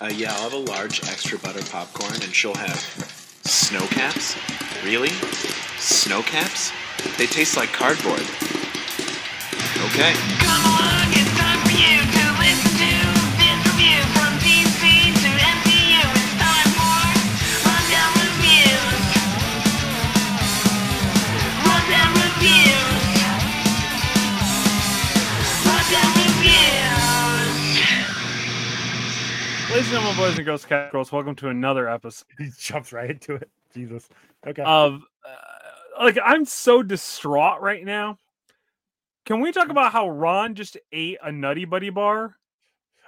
Uh, yeah, I'll have a large extra butter popcorn, and she'll have Sno-Caps. Really? Sno-Caps? They taste like cardboard. Okay. Come along, it's time for you to listen to this review Ladies and gentlemen, boys and girls, cat girls, welcome to another episode He jumps right into it. Jesus. Okay. of uh, like I'm so distraught right now. Can we talk about how Ron just ate a Nutty Buddy bar?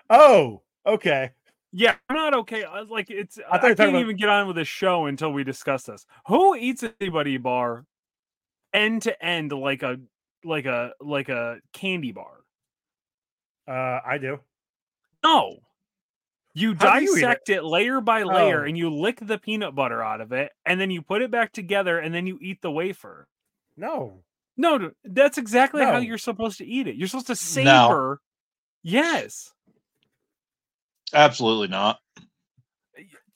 oh, okay. Yeah, I'm not okay. I was like, it's I I, thought you were talking can't about- even get on with the show until we discuss this. Who eats a Nutty Buddy bar end to end like a like a like a candy bar? Uh, I do. No. You How do you it? dissect it? layer by layer Oh. and you lick the peanut butter out of it and then you put it back together and then you eat the wafer. No. No, no, that's exactly how you're supposed to eat it. You're supposed to No. savor. Yes. Absolutely not.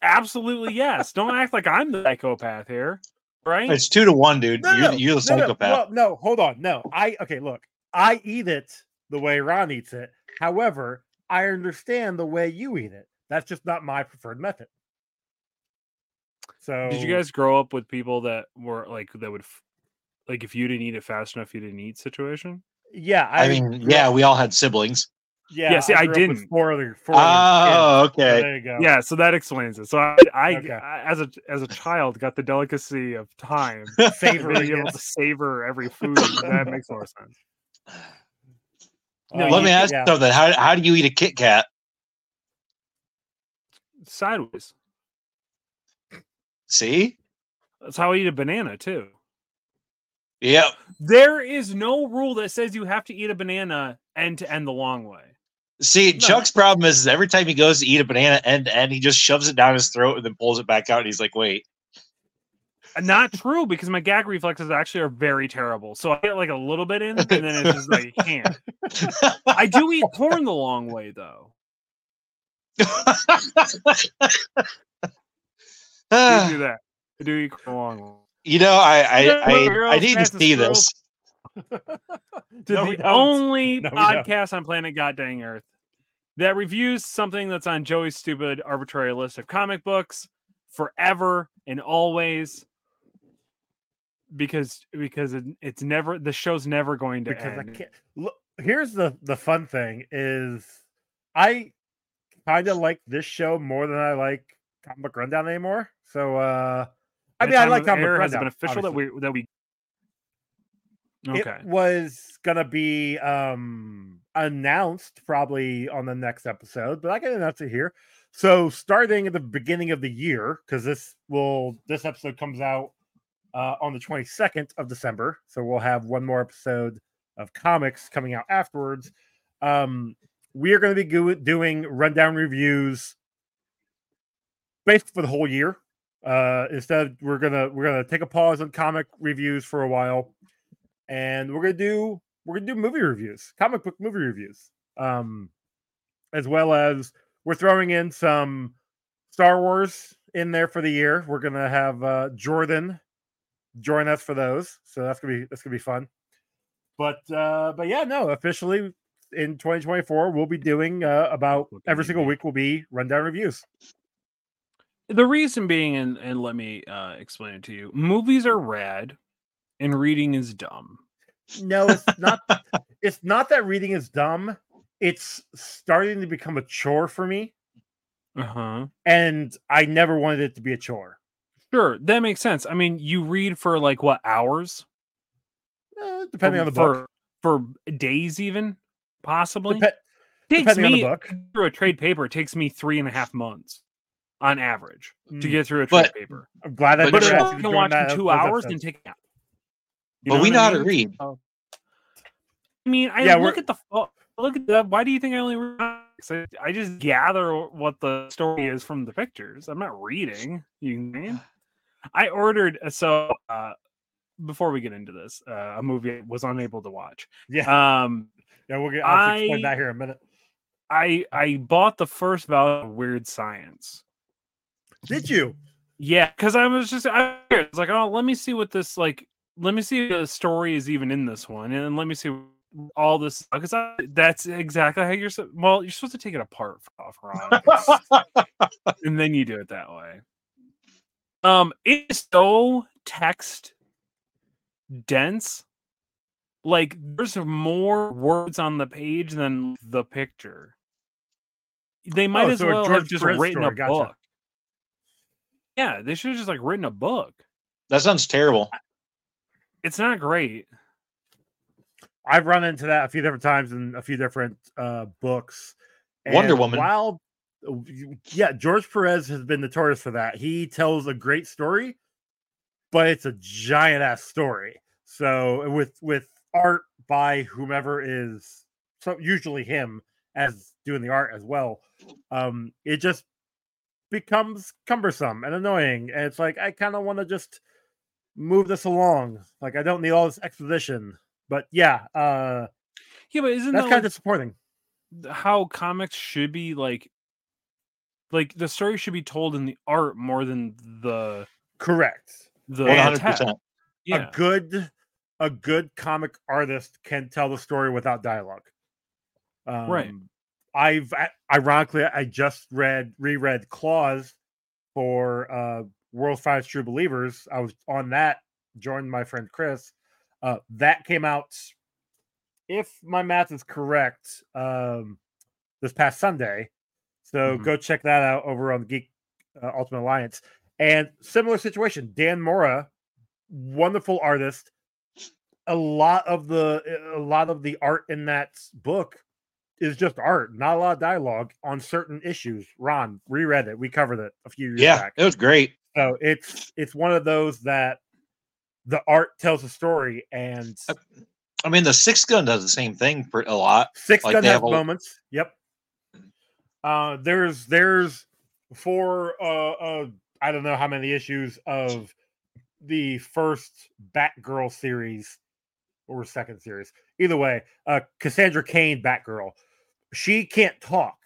Absolutely yes. Don't act like I'm the psychopath here. Right? It's two to one, dude. No, you're, no, you're the no, no, psychopath. well, no, hold on. No, I okay. Look, I eat it the way Ron eats it. However, I understand the way you eat it. That's just not my preferred method. So, Did you guys grow up with people that were like that would f- like if you didn't eat it fast enough, you didn't eat situation? Yeah, I, mean, yeah, we all had siblings. yeah. Yeah, see, I grew up with didn't. Four other, four other Oh, kids, so okay. there you go. Yeah, so that explains it. So I, I, Okay. I as a as a child got the delicacy of time, Savoring being able it. to savor every food. that makes more sense. No, Let you- me ask yeah. something. How, how do you eat a Kit Kat? Sideways. See? That's how I eat a banana too. Yep. There is no rule that says you have to eat a banana end to end the long way. See, No. Chuck's problem is, is every time he goes to eat a banana end to end, he just shoves it down his throat and then pulls it back out. And he's like, wait. Not true because my gag reflexes actually are very terrible. So I get like a little bit in, and then it's just like I can't. I do eat corn the long way though. Do do that. I do eat corn the long way. you know, I I, I, I need to see this. to No, the only No, podcast on planet God dang Earth that reviews something that's on Joey's stupid arbitrary list of comic books forever and always because because it, it's never the show's never going to because I can't look. Here's the the fun thing is, I kind of like this show more than I like Comic Book Rundown anymore. So, uh I mean, I like Comic Book air has it been official that we that we okay It was gonna be um announced probably on the next episode, but I can announce it here. So starting at the beginning of the year, because this will this episode comes out uh, on the 22nd of December. So we'll have one more episode of comics coming out afterwards. Um, we are going to be go- doing rundown reviews basically for the whole year. Uh, instead, we're gonna we're gonna take a pause on comic reviews for a while, and we're gonna do we're gonna do movie reviews, comic book movie reviews, um, as well as we're throwing in some Star Wars in there for the year. We're gonna have uh, Jordan join us for those, so that's gonna be that's gonna be fun. But uh, but yeah, no, officially in 2024 we'll be doing uh, about every single week will be rundown reviews. the reason being and and let me uh explain it to you movies are rad and reading is dumb No, it's not. it's not that reading is dumb. It's starting to become a chore for me, uh-huh and I never wanted it to be a chore. Sure, that makes sense. I mean, you read for like what hours? Eh, depending on the book. For days, even possibly. Depe- takes depending on the me book. through a trade paper. It takes me three and a half months on average to Mm. get through a trade But- paper. I'm glad I But But never sure. asked you you to can watch that- in two hours, then episodes. take a nap. You But we know I how to read. I mean, I Yeah, look we're- at the look at that. Why do you think I only read? comics? I, I just gather what the story is from the pictures. I'm not reading. You mean? I ordered uh, so uh, before we get into this, uh, a movie I was unable to watch. Yeah, Um, yeah, we'll get. I'll explain that here in a minute. I I bought the first volume of Weird Science. Did you? Yeah, because I was just I was like, oh, let me see what this like. Let me see if the story is even in this one, and let me see all this because that's exactly how you're. Well, you're supposed to take it apart off, Ron, and then you do it that way. Um, it's so text dense. Like there's more words on the page than the picture. They might Oh, as so well George have just Perez written story, a gotcha. book. Yeah, they should have just like written a book. That sounds terrible. It's not great. I've run into that a few different times in a few different uh, books. Wonder Woman. While, yeah, George Perez has been notorious for that. He tells a great story, but it's a giant ass story. So with with art by whomever is so usually him as doing the art as well, um, it just becomes cumbersome and annoying. And it's like I kind of want to just move this along. Like I don't need all this exposition. But yeah, uh, Yeah, but isn't that's that kind of like disappointing. how comics should be like? Like the story should be told in the art more than the Correct. the One hundred text. percent. Yeah, A good a good comic artist can tell the story without dialogue. Um, Right. I've ironically I just read reread Klaus for uh World's Finest True Believers. I was on that, joined my friend Chris. Uh that came out if my math is correct, um this past Sunday. So Mhm. go check that out over on the Geek uh, Ultimate Alliance. And similar situation, Dan Mora, wonderful artist. A lot of the a lot of the art in that book is just art, not a lot of dialogue on certain issues. Ron reread it. We covered it a few years Yeah, back. it was great. So it's it's one of those that the art tells a story, and I mean, the Six Gun does the same thing for a lot. Six like Gun they has have a- moments. Yep. Uh, there's there's for uh, uh I don't know how many issues of the first Batgirl series or second series. Either way, uh Cassandra Cain Batgirl. She can't talk.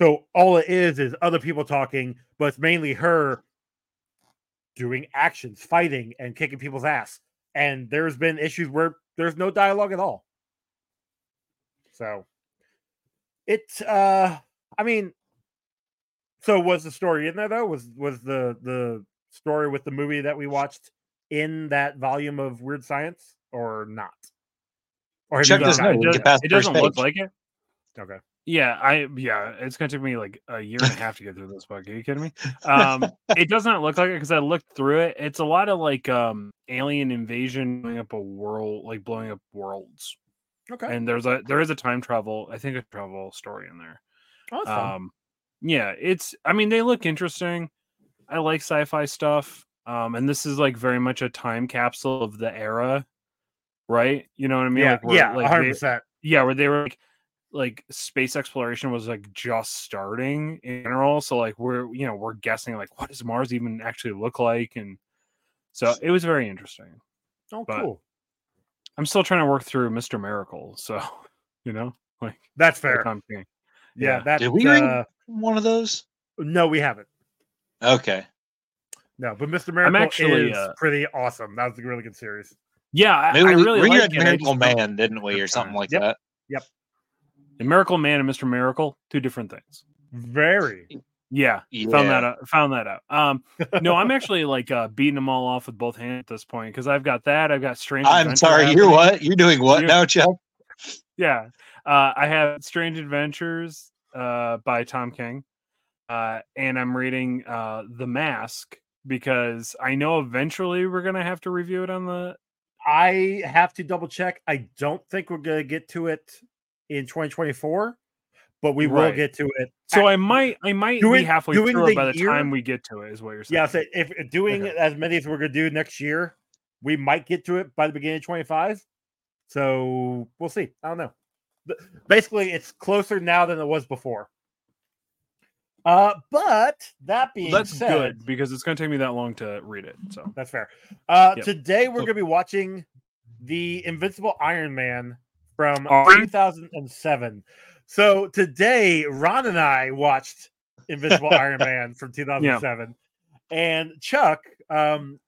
So all it is is other people talking, but it's mainly her doing actions, fighting and kicking people's ass. And there's been issues where there's no dialogue at all. So it's uh I mean so was the story in there though? Was was the the story with the movie that we watched in that volume of Weird Science or not? Or Check this gotten out. it, Get does, yet? past it the first doesn't look like it. Okay. Yeah, I yeah, it's gonna take me like a year and a half to get through this book. Are you kidding me? Um, it does not look like it because I looked through it. It's a lot of like um alien invasion blowing up a world, like blowing up worlds. Okay. And there's a there is a time travel, I think a travel story in there. Oh. Um, yeah, it's. I mean, they look interesting. I like sci-fi stuff. Um, and this is like very much a time capsule of the era, right? You know what I mean? yeah, like, where, yeah, like, hundred they- yeah, where they were like, like space exploration was like just starting in general. So like we're you know we're guessing like what does Mars even actually look like, and so it was very interesting. Oh, but- cool. I'm still trying to work through Mister Miracle, so you know like That's fair. Time being- Yeah, yeah. that's Did we read- uh, One of those. no, we haven't. Okay. No, but Mr. Miracle actually, is uh, pretty awesome. That was a really good series. Yeah, I, Maybe I we, really we like read it. Miracle Man, didn't we, or something like Yep. that? Yep. The Miracle Man and Mister Miracle, two different things. Very. Yeah, Yeah. found that out. Found that out. Um, no, I'm actually like uh, beating them all off with both hands at this point because I've got that. I've got Strange. I'm Adventure sorry. You're what? You're doing what You're- now, Chuck? Yeah, uh, I have Strange Adventures uh, by Tom King, uh, and I'm reading uh, The Mask because I know eventually we're gonna have to review it on the. I have to double check. I don't think we're going to get to it in 2024, but we will get to it. So I might, I might Doing- be halfway through the by the year- time we get to it. Is what you're saying? Yeah, so if doing Okay. as many as we're going to do next year, we might get to it by the beginning of 25. So we'll see. I don't know. Basically, it's closer now than it was before. Uh, but that being that's said, good because it's gonna take me that long to read it. So That's fair. Uh, Yep. Today we're Oh. going to be watching the Invincible Iron Man from Are we? 2007. So today, Ron and I watched Invincible Iron Man from 2007, and Chuck, um,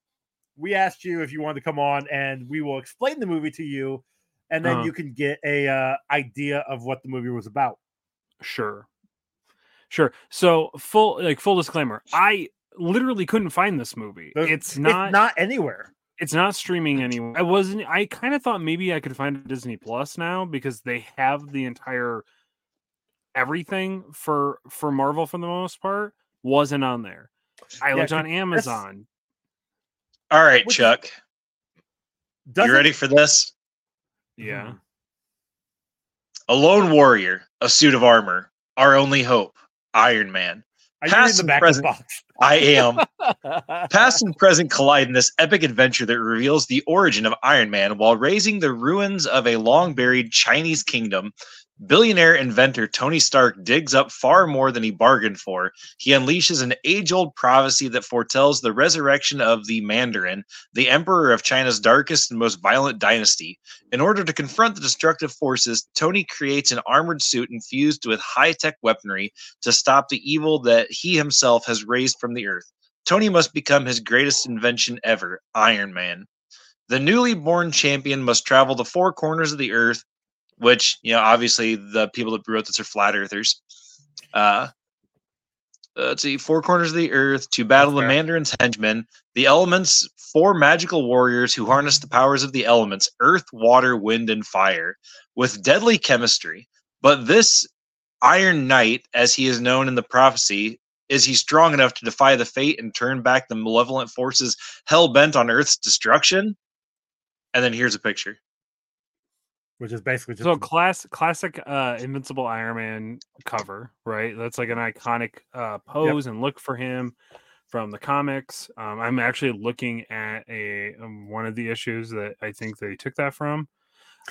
we asked you if you wanted to come on, and we will explain the movie to you, and then Uh-huh. you can get a uh, idea of what the movie was about. Sure. Sure. So full like full disclaimer, I literally couldn't find this movie. There's- It's not it's not anywhere. it's not streaming anywhere. I wasn't I kind of thought maybe I could find it Disney Plus now because they have the entire everything for for Marvel for the most part wasn't on there. I Yeah, looked on Amazon. All right, Which- Chuck. Doesn't- You ready for this? Yeah. Hmm. A lone warrior, a suit of armor, our only hope, Iron Man. Are you reading past the and back present- of the box? I am. Past and present collide in this epic adventure that reveals the origin of Iron Man while raising the ruins of a long buried Chinese kingdom. Billionaire inventor Tony Stark digs up far more than he bargained for. He unleashes an age old prophecy that foretells the resurrection of the Mandarin, the emperor of China's darkest and most violent dynasty. In order to confront the destructive forces, Tony creates an armored suit infused with high tech weaponry to stop the evil that he himself has raised from the earth. Tony must become his greatest invention ever, Iron Man. The newly born champion must travel the four corners of the earth, which, you know, obviously the people that wrote this are flat earthers. Uh, let's see, four corners of the earth to battle the. Mandarin's henchmen, the elements, four magical warriors who harness the powers of the elements earth, water, wind, and fire with deadly chemistry. But this Iron Knight, as he is known in the prophecy, is he strong enough to defy the fate and turn back the malevolent forces hell bent on Earth's destruction? And then here's a picture. Which is basically just So class classic uh Invincible Iron Man cover, right? That's like an iconic uh pose and look for him from the comics. Um, I'm actually looking at a um, one of the issues that I think they took that from.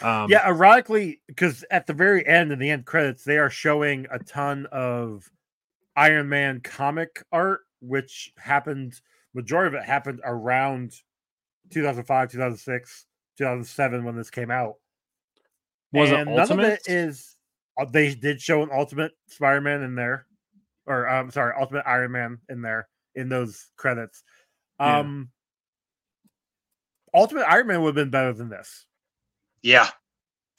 Um, yeah, ironically, because at the very end, in the end credits, they are showing a ton of Iron Man comic art, which happened. Majority of it happened around 2005, 2006, 2007 when this came out. Was and it none Ultimate? of it is. uh, They did show an Ultimate Spider-Man in there, or um, sorry, Ultimate Iron Man in there in those credits. Yeah. Um, Ultimate Iron Man would have been better than this. Yeah.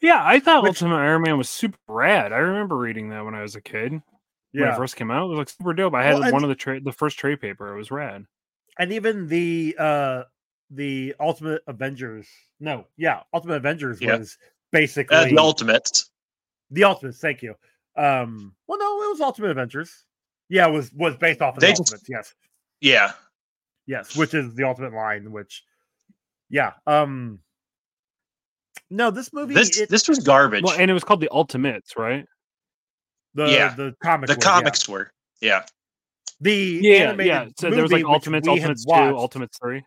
yeah, I thought Which- Ultimate Iron Man was super rad. I remember reading that when I was a kid. Yeah. When Yeah, it first came out, it was like super dope. I had Well, one of the trade, the first trade paper. It was rad. and even the uh the Ultimate Avengers. No, yeah, Ultimate Avengers Yeah. was basically Uh, the Ultimates. the Ultimates. Thank you. Um, well, no, it was Ultimate Adventures. Yeah, it was was based off of They the just- Ultimates. Yes, Yeah. yes, which is the Ultimate line. Which, yeah, um, no, this movie, This it- this was garbage. Well, and it was called the Ultimates, right? the yeah, the comic, the was, yeah. comics were. Yeah. the Yeah, animated yeah. So there was like Ultimates, Ultimates two, Ultimates three.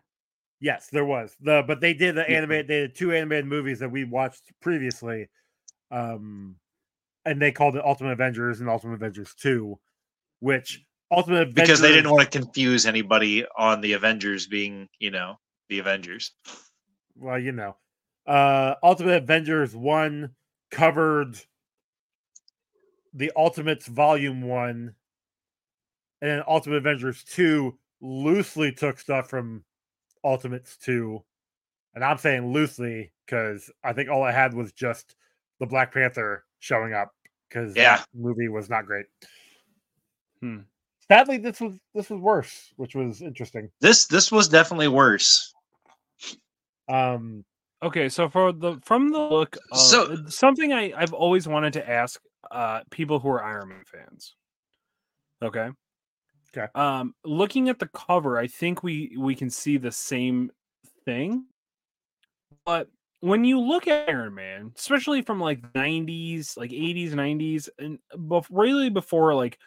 Yes, there was the, but they did the animated. They did two animated movies that we watched previously, um, and they called it Ultimate Avengers and Ultimate Avengers Two, which Ultimate Avengers Because they didn't want to confuse anybody on the Avengers being, you know, the Avengers. Well, you know, uh, Ultimate Avengers One covered the Ultimates Volume One, and then Ultimate Avengers Two loosely took stuff from Ultimates Two, and I'm saying loosely because I think all I had was just the Black Panther showing up because Yeah. that movie was not great. Hmm. Sadly, this was this was worse, which was interesting. This this was definitely worse. Um, Okay, so for the from the look of So- something I, I've always wanted to ask uh people who are Iron Man fans. Okay. Okay. Um looking at the cover, I think we we can see the same thing. But when you look at Iron Man, especially from like 90s, like 80s, 90s, and bef- really before like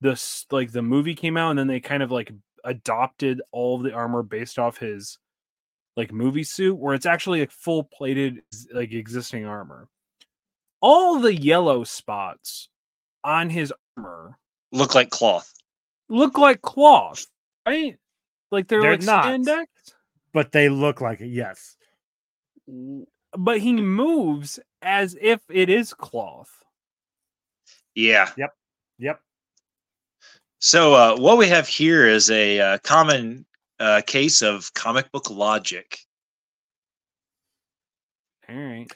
this like the movie came out, and then they kind of like adopted all of the armor based off his like movie suit where it's actually like full plated like existing armor all the yellow spots on his armor Look like cloth. Look like cloth right like they're, They're like not. spandex but they look like it. Yes. But he moves as if it is cloth Yeah. Yep. Yep. So uh, what we have here is a uh, common uh, case of comic book logic. All right.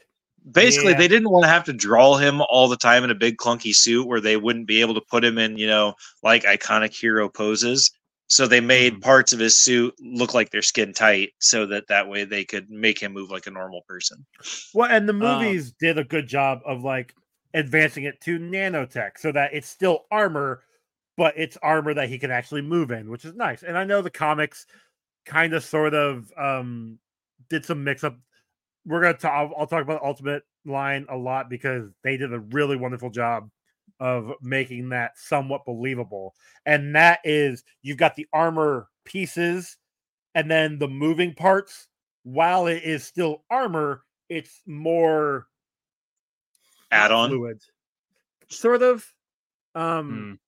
Basically, Yeah. they didn't want to have to draw him all the time in a big clunky suit where they wouldn't be able to put him in, you know, like iconic hero poses. So they made Mhm. parts of his suit look like they're skin tight, so that that way they could make him move like a normal person. Well, and the Um, movies did a good job of like advancing it to nanotech so that it's still armor, but it's armor that he can actually move in, which is nice. And I know the comics kind of sort of um did some mix up. We're gonna talk. I'll, I'll talk about the Ultimate line a lot because they did a really wonderful job of making that somewhat believable. And that is you've got the armor pieces and then the moving parts. While it is still armor, it's more Add on. fluid, sort of. Um,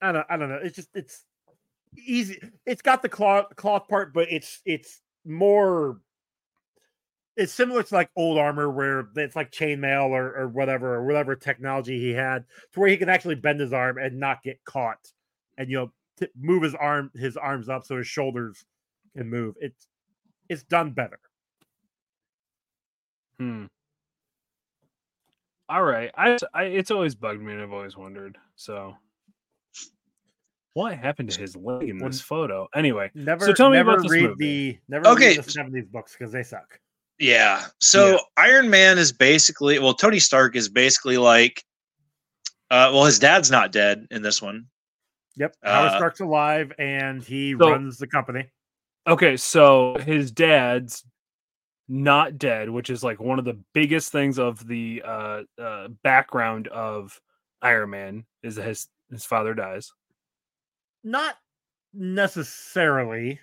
Hmm. I don't, I don't know. It's just it's easy. It's got the cloth cloth part, but it's it's more. It's similar to like old armor where it's like chainmail or or whatever or whatever technology he had, to where he can actually bend his arm and not get caught, and you know t- move his arm his arms up so his shoulders can move. It's it's done better. Hmm. All right. I, I it's always bugged me and I've always wondered. So what happened to his leg in this photo? Anyway, Never, so tell me never about this read movie. the never Okay. read the seventies books because they suck. Yeah. So Yeah. Iron Man is basically well, Tony Stark is basically like uh well his dad's not dead in this one. Yep. Howard Uh, Stark's alive and he So- runs the company. okay, so his dad's not dead, which is like one of the biggest things of the uh, uh background of Iron Man is that his his father dies. Not necessarily.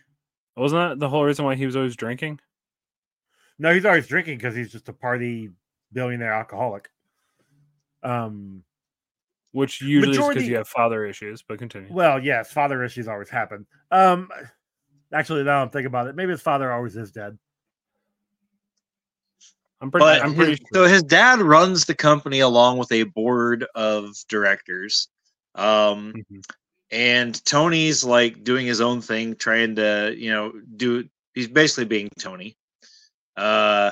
Wasn't that the whole reason why he was always drinking? No, he's always drinking because he's just a party billionaire alcoholic. Um. Which usually is because you have father issues, but continue. Well, yes, father issues always happen. Um. Actually, now I'm thinking about it. Maybe his father always is dead. I'm pretty But I'm his, sure. so his dad runs the company along with a board of directors. Um Mhm. and Tony's like doing his own thing, trying to, you know, do he's basically being Tony. Uh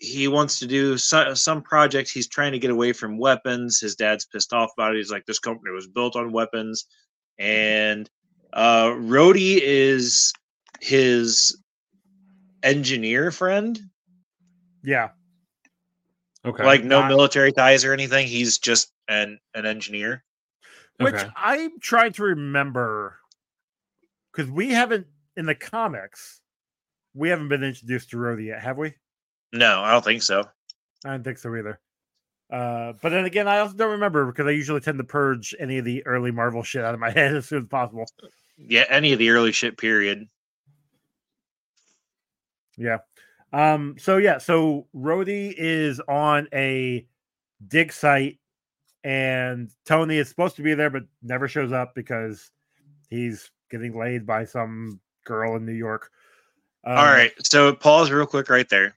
he wants to do so, some project. He's trying to get away from weapons. His dad's pissed off about it. He's like, "This company was built on weapons," and uh, Rhodey is his engineer friend. Yeah. Okay. Like no Not- military ties or anything. He's just an an engineer. Which Okay. I'm trying to remember because we haven't in the comics. We haven't been introduced to Rhodey yet, have we? No, I don't think so. I don't think so either. Uh, but then again, I also don't remember because I usually tend to purge any of the early Marvel shit out of my head as soon as possible. Yeah, any of the early shit. Period. Yeah. Um. So yeah. So Rhodey is on a dig site, and Tony is supposed to be there, but never shows up because he's getting laid by some girl in New York. Um, All right. So pause real quick right there.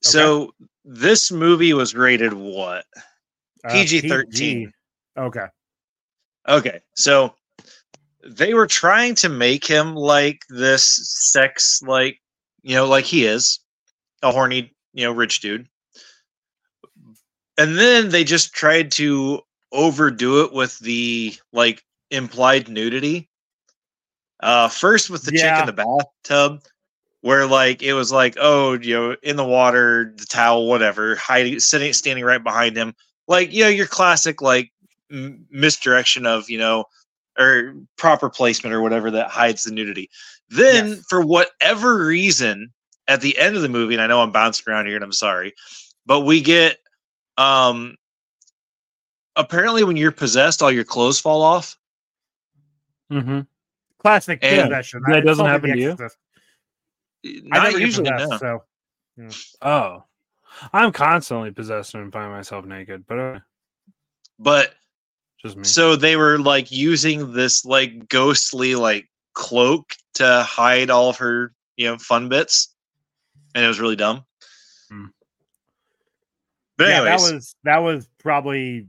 So this movie was rated what? uh, PG-13. PG. Okay. Okay, so they were trying to make him like this sex, like you know, like he is a horny, you know, rich dude. And then they just tried to overdo it with the like implied nudity. Uh, first with the chick in the bathtub, where like it was like, oh, you know, in the water, the towel, whatever, hiding, sitting, standing right behind him, like you know, your classic like m- misdirection of you know or proper placement or whatever that hides the nudity then Yes. for whatever reason at the end of the movie and i know i'm bouncing around here and i'm sorry but we get um apparently when you're possessed all your clothes fall off Mm-hmm. Classic And possession. that doesn't happen to you? I usually no So Oh, I'm constantly possessed and find myself naked, but uh, but just me. so they were like using this like ghostly like cloak to hide all of her you know fun bits and it was really dumb Hmm. but yeah, anyways that was that was probably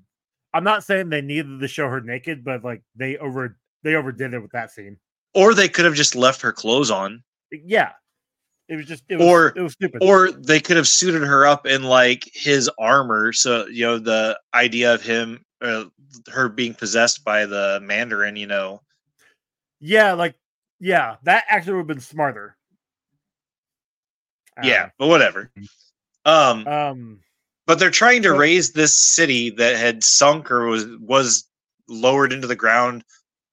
I'm not saying they needed to show her naked, but like they over they overdid it with that scene. Or they could have just left her clothes on. Yeah, it was just it was, Or- it was stupid. Or they could have suited her up in like his armor. So, you know, the idea of him, uh, her being possessed by the Mandarin, you know. yeah, like yeah, that actually would have been smarter. I Yeah, but whatever. Um. Um. but they're trying to raise this city that had sunk or was was lowered into the ground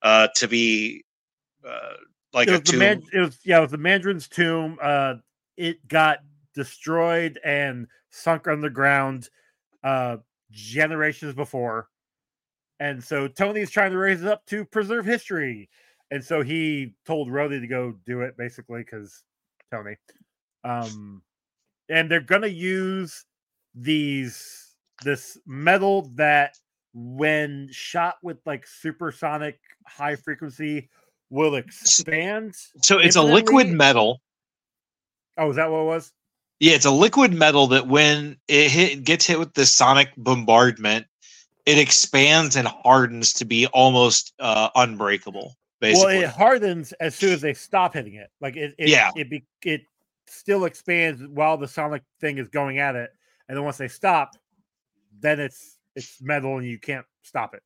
uh to be uh like it was the man, it was yeah, it was the Mandarin's tomb. Uh, it got destroyed and sunk underground uh generations before, and so Tony's trying to raise it up to preserve history, and so he told Rhodey to go do it basically because Tony. Um, and they're gonna use these this metal that when shot with like supersonic high frequency will expand. so it's a liquid metal. Oh, is that what it was? Yeah, it's a liquid metal that when it hit gets hit with the sonic bombardment, it expands and hardens to be almost uh unbreakable. Basically. Well, it hardens as soon as they stop hitting it. Like it, it Yeah. it be, it still expands while the sonic thing is going at it, and then once they stop, then it's it's metal and you can't stop it.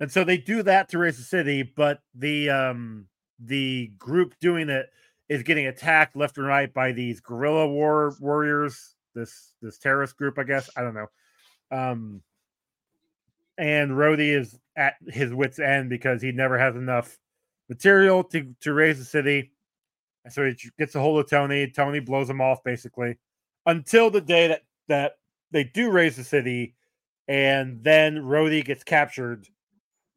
And so they do that to raise the city, but the um the group doing it is getting attacked left and right by these guerrilla war warriors. This this terrorist group, I guess. I don't know. Um, and Rhodey is at his wits' end because he never has enough material to to raise the city. And so he gets a hold of Tony. Tony blows him off basically until the day that that they do raise the city, and then Rhodey gets captured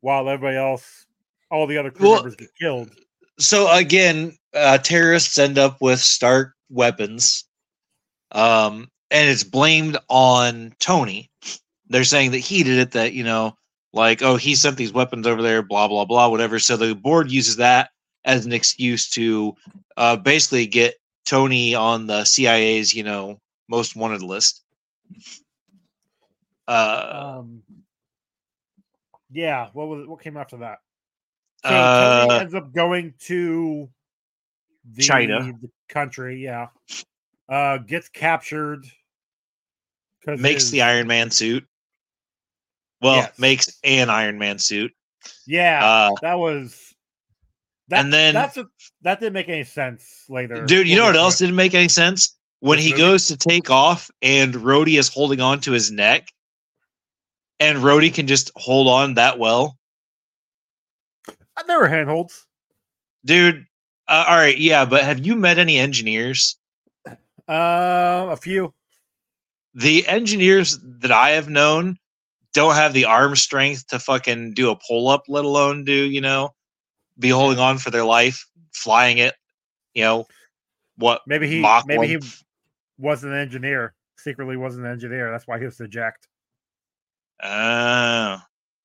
while everybody else, all the other crew Well, members get killed. so again, uh, terrorists end up with Stark weapons, um, and it's blamed on Tony. They're saying that he did it. That you know, like, oh, he sent these weapons over there, blah blah blah, whatever. So the board uses that as an excuse to uh, basically get Tony on the CIA's, you know, most wanted list. Uh, Um, yeah, what was what came after that? So Uh, Tony ends up going to the, China. the country. Yeah, uh, gets captured. makes his- the Iron Man suit. Well, Yes. makes an Iron Man suit. Yeah, Uh, that was. That, and then- that's a, that didn't make any sense later. Dude, you know what else it. didn't make any sense? When he goes to take off and Rhodey is holding on to his neck, and Rhodey can just hold on that well. There were handholds. Dude, uh, all right, yeah, but have you met any engineers? Uh, a few. The engineers that I have known don't have the arm strength to fucking do a pull up, let alone do, you know, be holding on for their life, flying it, you know, what Maybe he maybe he wasn't an engineer. Secretly wasn't an engineer. That's why he was ejected. Uh,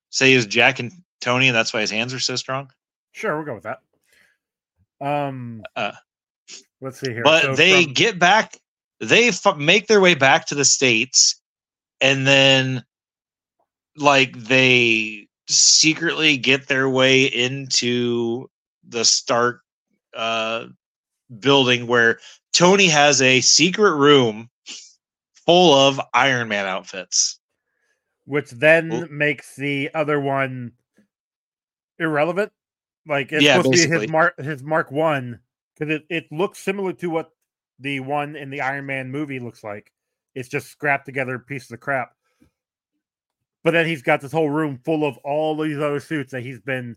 say he was Jack and Tony, and that's why his hands are so strong. Sure, we'll go with that. Um, Uh, let's see here. But So they from- get back, they f- make their way back to the states, and then like they secretly get their way into the Stark uh, building where Tony has a secret room full of Iron Man outfits. Which then Well- makes the other one irrelevant. Like it's Yeah, supposed to be his mark his Mark One because it, it looks similar to what the one in the Iron Man movie looks like. It's just scrapped together pieces of crap. But then he's got this whole room full of all these other suits that he's been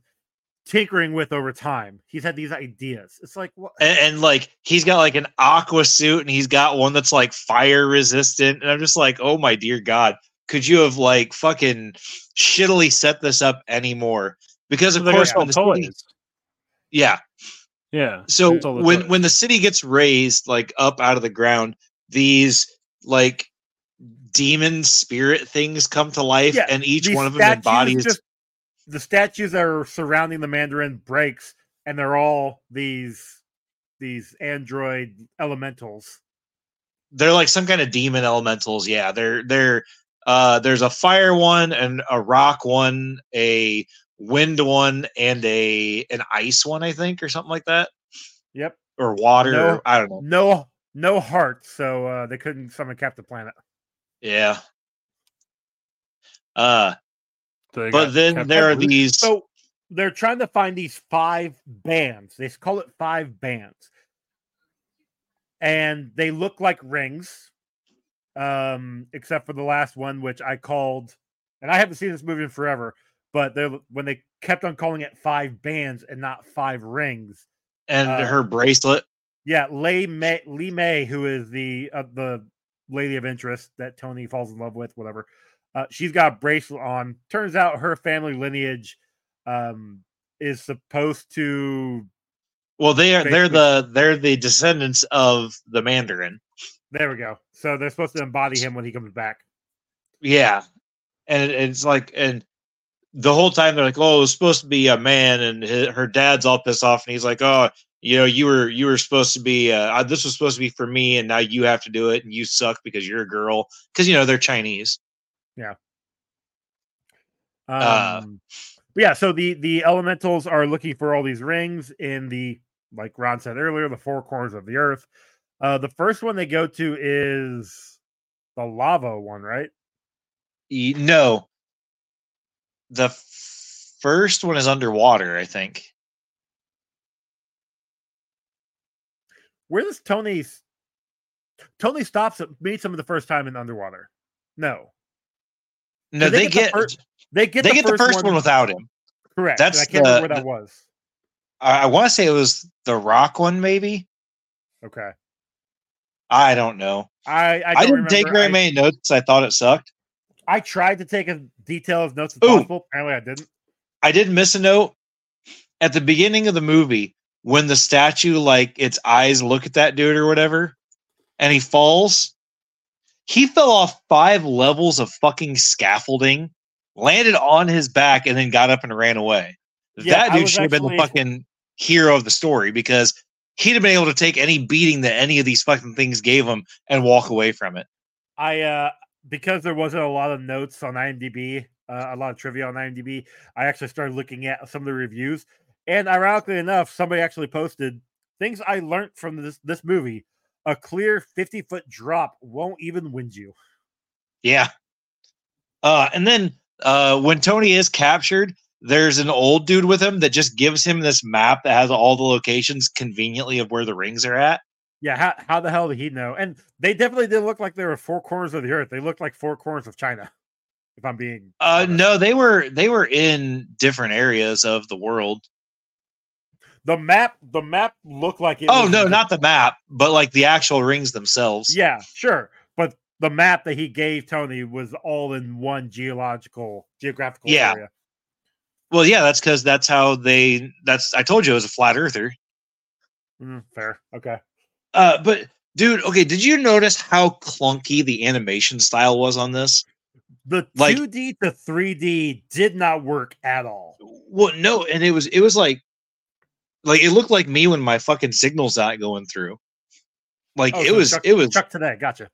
tinkering with over time. He's had these ideas. It's like what And, and like he's got like an aqua suit, and he's got one that's like fire resistant. And I'm just like, oh my dear God, could you have like fucking shittily set this up anymore? Because of course, when the city- toys. yeah. Yeah. So It's all the when when the city gets raised like up out of the ground, these like demon spirit things come to life, Yeah, and each one of them embodies. just- the statues that are surrounding the Mandarin breaks, and they're all these these android elementals. they're like some kind of demon elementals. Yeah, they're they're Uh, there's a fire one and a rock one, a wind one, and a an ice one, I think, or something like that, Yep. or water. No. I don't know. No, no heart, so uh, they couldn't summon Captain Planet. Yeah. Uh, So but then Captain there are Groot. these. So they're trying to find these five bands. They call it five bands, and they look like rings, um, except for the last one, which I called. And I haven't seen this movie in forever, but they when they kept on calling it five bands and not five rings. and uh, her bracelet. Yeah, Li Mei, Li Mei, who is the uh, the lady of interest that Tony falls in love with, whatever. Uh, she's got a bracelet on. Turns out her family lineage um, is supposed to. Well, they are they're the they're the descendants of the Mandarin. There we go. So they're supposed to embody him when he comes back. Yeah, and it's like and the whole time they're like, oh, it was supposed to be a man, and hi- her dad's all pissed off, and he's like, oh, you know, you were you were supposed to be uh, uh, this was supposed to be for me, and now you have to do it, and you suck because you're a girl, because you know they're Chinese. Yeah. Um, Uh, yeah, so the the elementals are looking for all these rings in the like Ron said earlier, the four corners of the earth. Uh, the first one they go to is the lava one, right? E- No, the f- first one is underwater, I think. Where does Tony's Tony stops at meets him the first time in underwater? No, No, they they, get the get fir- they get they the get the first one without him. correct. that's I can't remember where that was. I, I want to say it was the rock one, maybe. Okay, I don't know. I I, I, didn't take remember. very I, many notes. I thought it sucked. I tried to take as detailed notes as Ooh. possible. Apparently, I didn't. I did miss a note at the beginning of the movie when the statue, like its eyes, look at that dude or whatever, and he falls. He fell off five levels of fucking scaffolding, landed on his back, and then got up and ran away. Yeah, that dude should have been the fucking hero of the story because he'd have been able to take any beating that any of these fucking things gave him and walk away from it. I uh because there wasn't a lot of notes on IMDb, uh, a lot of trivia on IMDb. I actually started looking at some of the reviews, and ironically enough, somebody actually posted things I learned from this this movie. A clear fifty foot drop won't even wind you. Yeah. Uh, and then uh, when Tony is captured, there's an old dude with him that just gives him this map that has all the locations conveniently of where the rings are at. Yeah, how, how the hell did he know? And they definitely didn't look like they were four corners of the earth. They looked like four corners of China. If I'm being Uh, honest. no, they were they were in different areas of the world. the map the map looked like it. oh no, not the map, but like the actual rings themselves. Yeah, sure. But the map that he gave Tony was all in one geological geographical Yeah. area. Well, yeah, that's because that's how they. That's I told you it was a flat earther. Mm, fair. Okay. Uh, but dude, okay, did you notice how clunky the animation style was on this? The Like- 2D to 3D did not work at all. Well, no, and it was it was like like it looked like me when my fucking signal's not going through. Like Oh, it so was Chuck- it was Chuck today. Gotcha.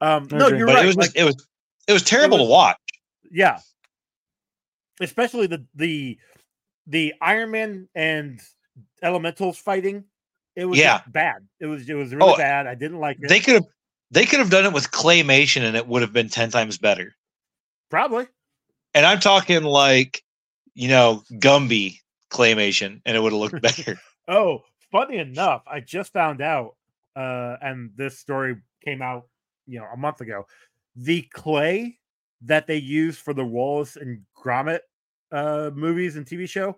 Um, no, Okay. you're but right. it was like, it was it was terrible was- to watch. Yeah. Especially the the the Iron Man and Elementals fighting. It was Yeah. bad. It was it was really Oh, bad. I didn't like it. They could have they could have done it with claymation and it would have been 10 times better. Probably. And I'm talking like, you know, Gumby claymation and it would have looked better. Oh, funny enough, I just found out, uh, and this story came out, you know, a month ago. The clay that they used for the Wallace and Gromit uh, movies and TV show,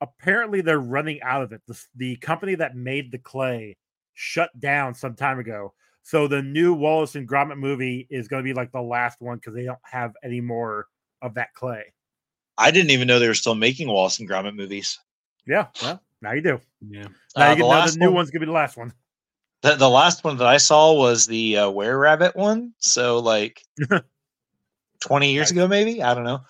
apparently they're running out of it. The, the company that made the clay shut down some time ago. So the new Wallace and Gromit movie is going to be like the last one because they don't have any more of that clay. I didn't even know they were still making Wallace and Gromit movies. Yeah, well, now you do. Yeah. Now Uh, you the can know the new one- one's going to be the last one. The, the last one that I saw was the uh, Were Rabbit one. So like 20 years Nice. ago, maybe. I don't know.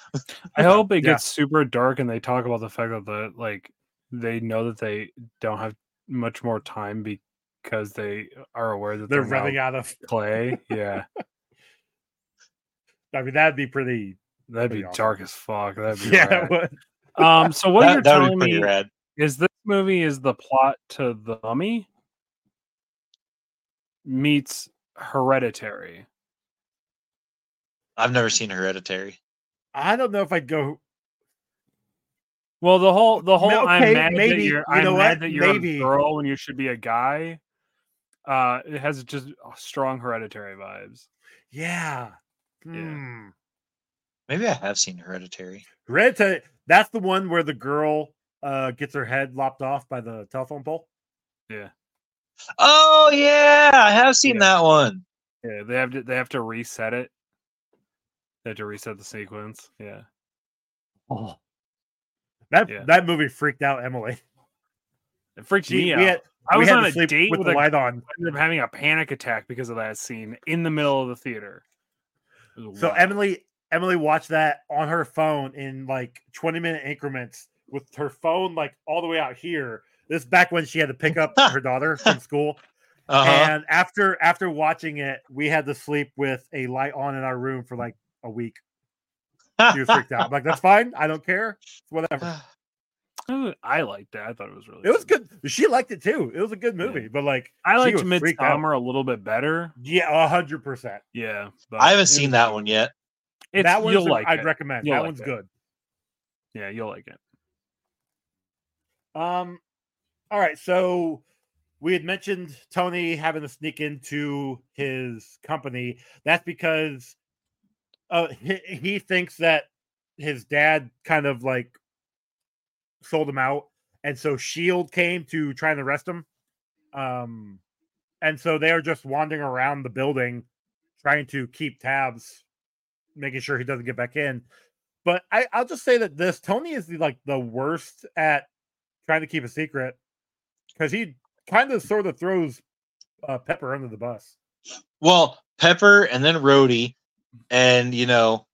I hope it Yeah. gets super dark and they talk about the fact that the like they know that they don't have much more time because they are aware that They're they're, running out of. clay. Yeah, I mean, that'd be pretty. that'd Pretty be awesome. dark as fuck. That'd be Yeah. rad. would. Um. So what you're That, that would be telling me rad. is this movie is the plot to the Mummy meets Hereditary. I've never seen Hereditary. I don't know if I'd go. Well, the whole the whole okay, I'm mad maybe, that you you're I'm know mad what, that you're maybe. a girl when you should be a guy. Uh, it has just strong Hereditary vibes. Yeah. Yeah. Hmm. Maybe I have seen Hereditary. Hereditary. That's the one where the girl uh, gets her head lopped off by the telephone pole. Yeah. Oh yeah, I have seen Yeah. that one. Yeah, they have to they have to reset it. They have to reset the sequence. Yeah. Oh, that Yeah. that movie freaked out Emily. It freaked She, me out. had, I was on a date with, with the a light on. ended up having a panic attack because of that scene in the middle of the theater. So wild. Emily Emily watched that on her phone in like 20 minute increments with her phone like all the way out here. This is back when she had to pick up her daughter from school. Uh-huh. And after after watching it, we had to sleep with a light on in our room for like a week. She was freaked out. I'm like, that's fine. I don't care. It's whatever. I liked it. I thought it was really. It was good. She liked it too. It was a good movie, but like I she liked was freaked. Midsommar a little bit better. Yeah, a hundred percent. Yeah, but I haven't seen that one yet. it's, That one's you'll like I'd it. recommend. You'll that like one's it. good. Yeah, you'll like it. Um, all right. So we had mentioned Tony having to sneak into his company. That's because uh, he, he thinks that his dad kind of like sold him out, and so Shield came to try and arrest him. Um, and so they are just wandering around the building, trying to keep tabs, making sure he doesn't get back in. But I, I'll just say that this Tony is the, like the worst at trying to keep a secret because he kind of sort of throws uh, Pepper under the bus. Well, Pepper and then Rhodey, and you know,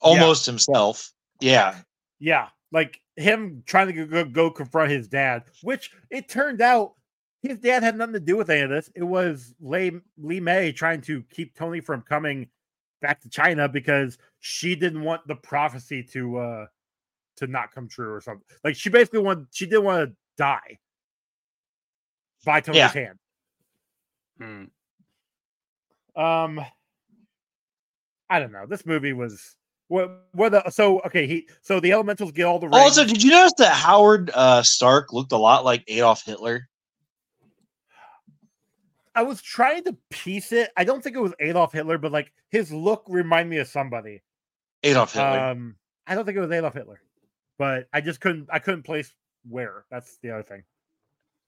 almost himself. Yeah, Yeah, like him trying to go, go confront his dad, which it turned out his dad had nothing to do with any of this. It was Lee, Li Mei trying to keep Tony from coming back to China because she didn't want the prophecy to uh to not come true or something. Like she basically wanted she didn't want to die by Tony's Yeah. hand. Hmm. Um, I don't know. This movie was what? What? The, so okay, he so the elementals get all the rings. Also, did you notice that Howard uh, Stark looked a lot like Adolf Hitler? I was trying to piece it. I don't think it was Adolf Hitler, but like his look reminded me of somebody. Adolf Hitler. Um, I don't think it was Adolf Hitler, but I just couldn't. I couldn't place where. That's the other thing.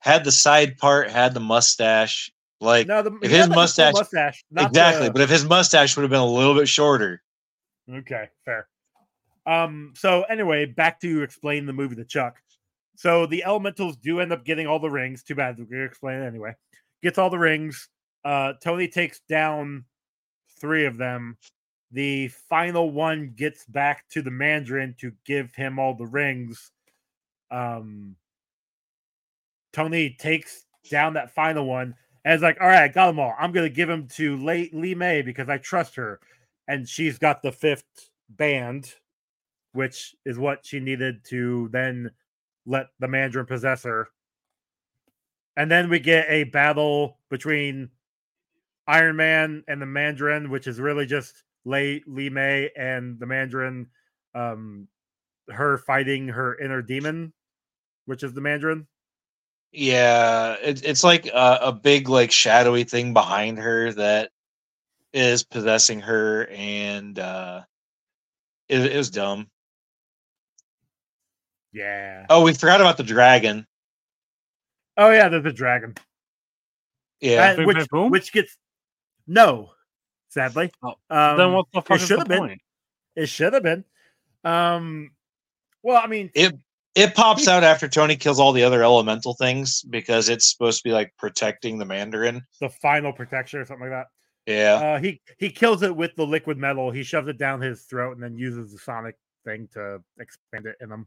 had the side part, had the mustache. Like No, the if his like, mustache- mustache, exactly, the- but if his mustache would have been a little bit shorter. Okay, fair. Um, so anyway, back to explain the movie to Chuck. So the elementals do end up getting all the rings. Too bad we're gonna explain it anyway. Gets all the rings. Uh Tony takes down three of them. The final one gets back to the Mandarin to give him all the rings. Um Tony takes down that final one and it's like, all right, I got them all. I'm gonna give them to Lee, Li Mei because I trust her and she's got the fifth band, which is what she needed to then let the Mandarin possess her. And then we get a battle between Iron Man and the Mandarin, which is really just Lei Li Mei and the Mandarin, um, her fighting her inner demon, which is the Mandarin. Yeah, it, it's like a, a big, like shadowy thing behind her that is possessing her, and uh, it, it was dumb. Yeah. Oh, we forgot about the dragon. Oh yeah, there's a dragon. Yeah, Uh, Boom, which boom, boom? which gets no, sadly. Oh, um, then what the fuck is should have been. point? It should have been. Um, well, I mean, it it pops out after Tony kills all the other elemental things because it's supposed to be like protecting the Mandarin. the final protection or something like that. Yeah, Uh, he he kills it with the liquid metal. He shoves it down his throat and then uses the sonic thing to expand it in him.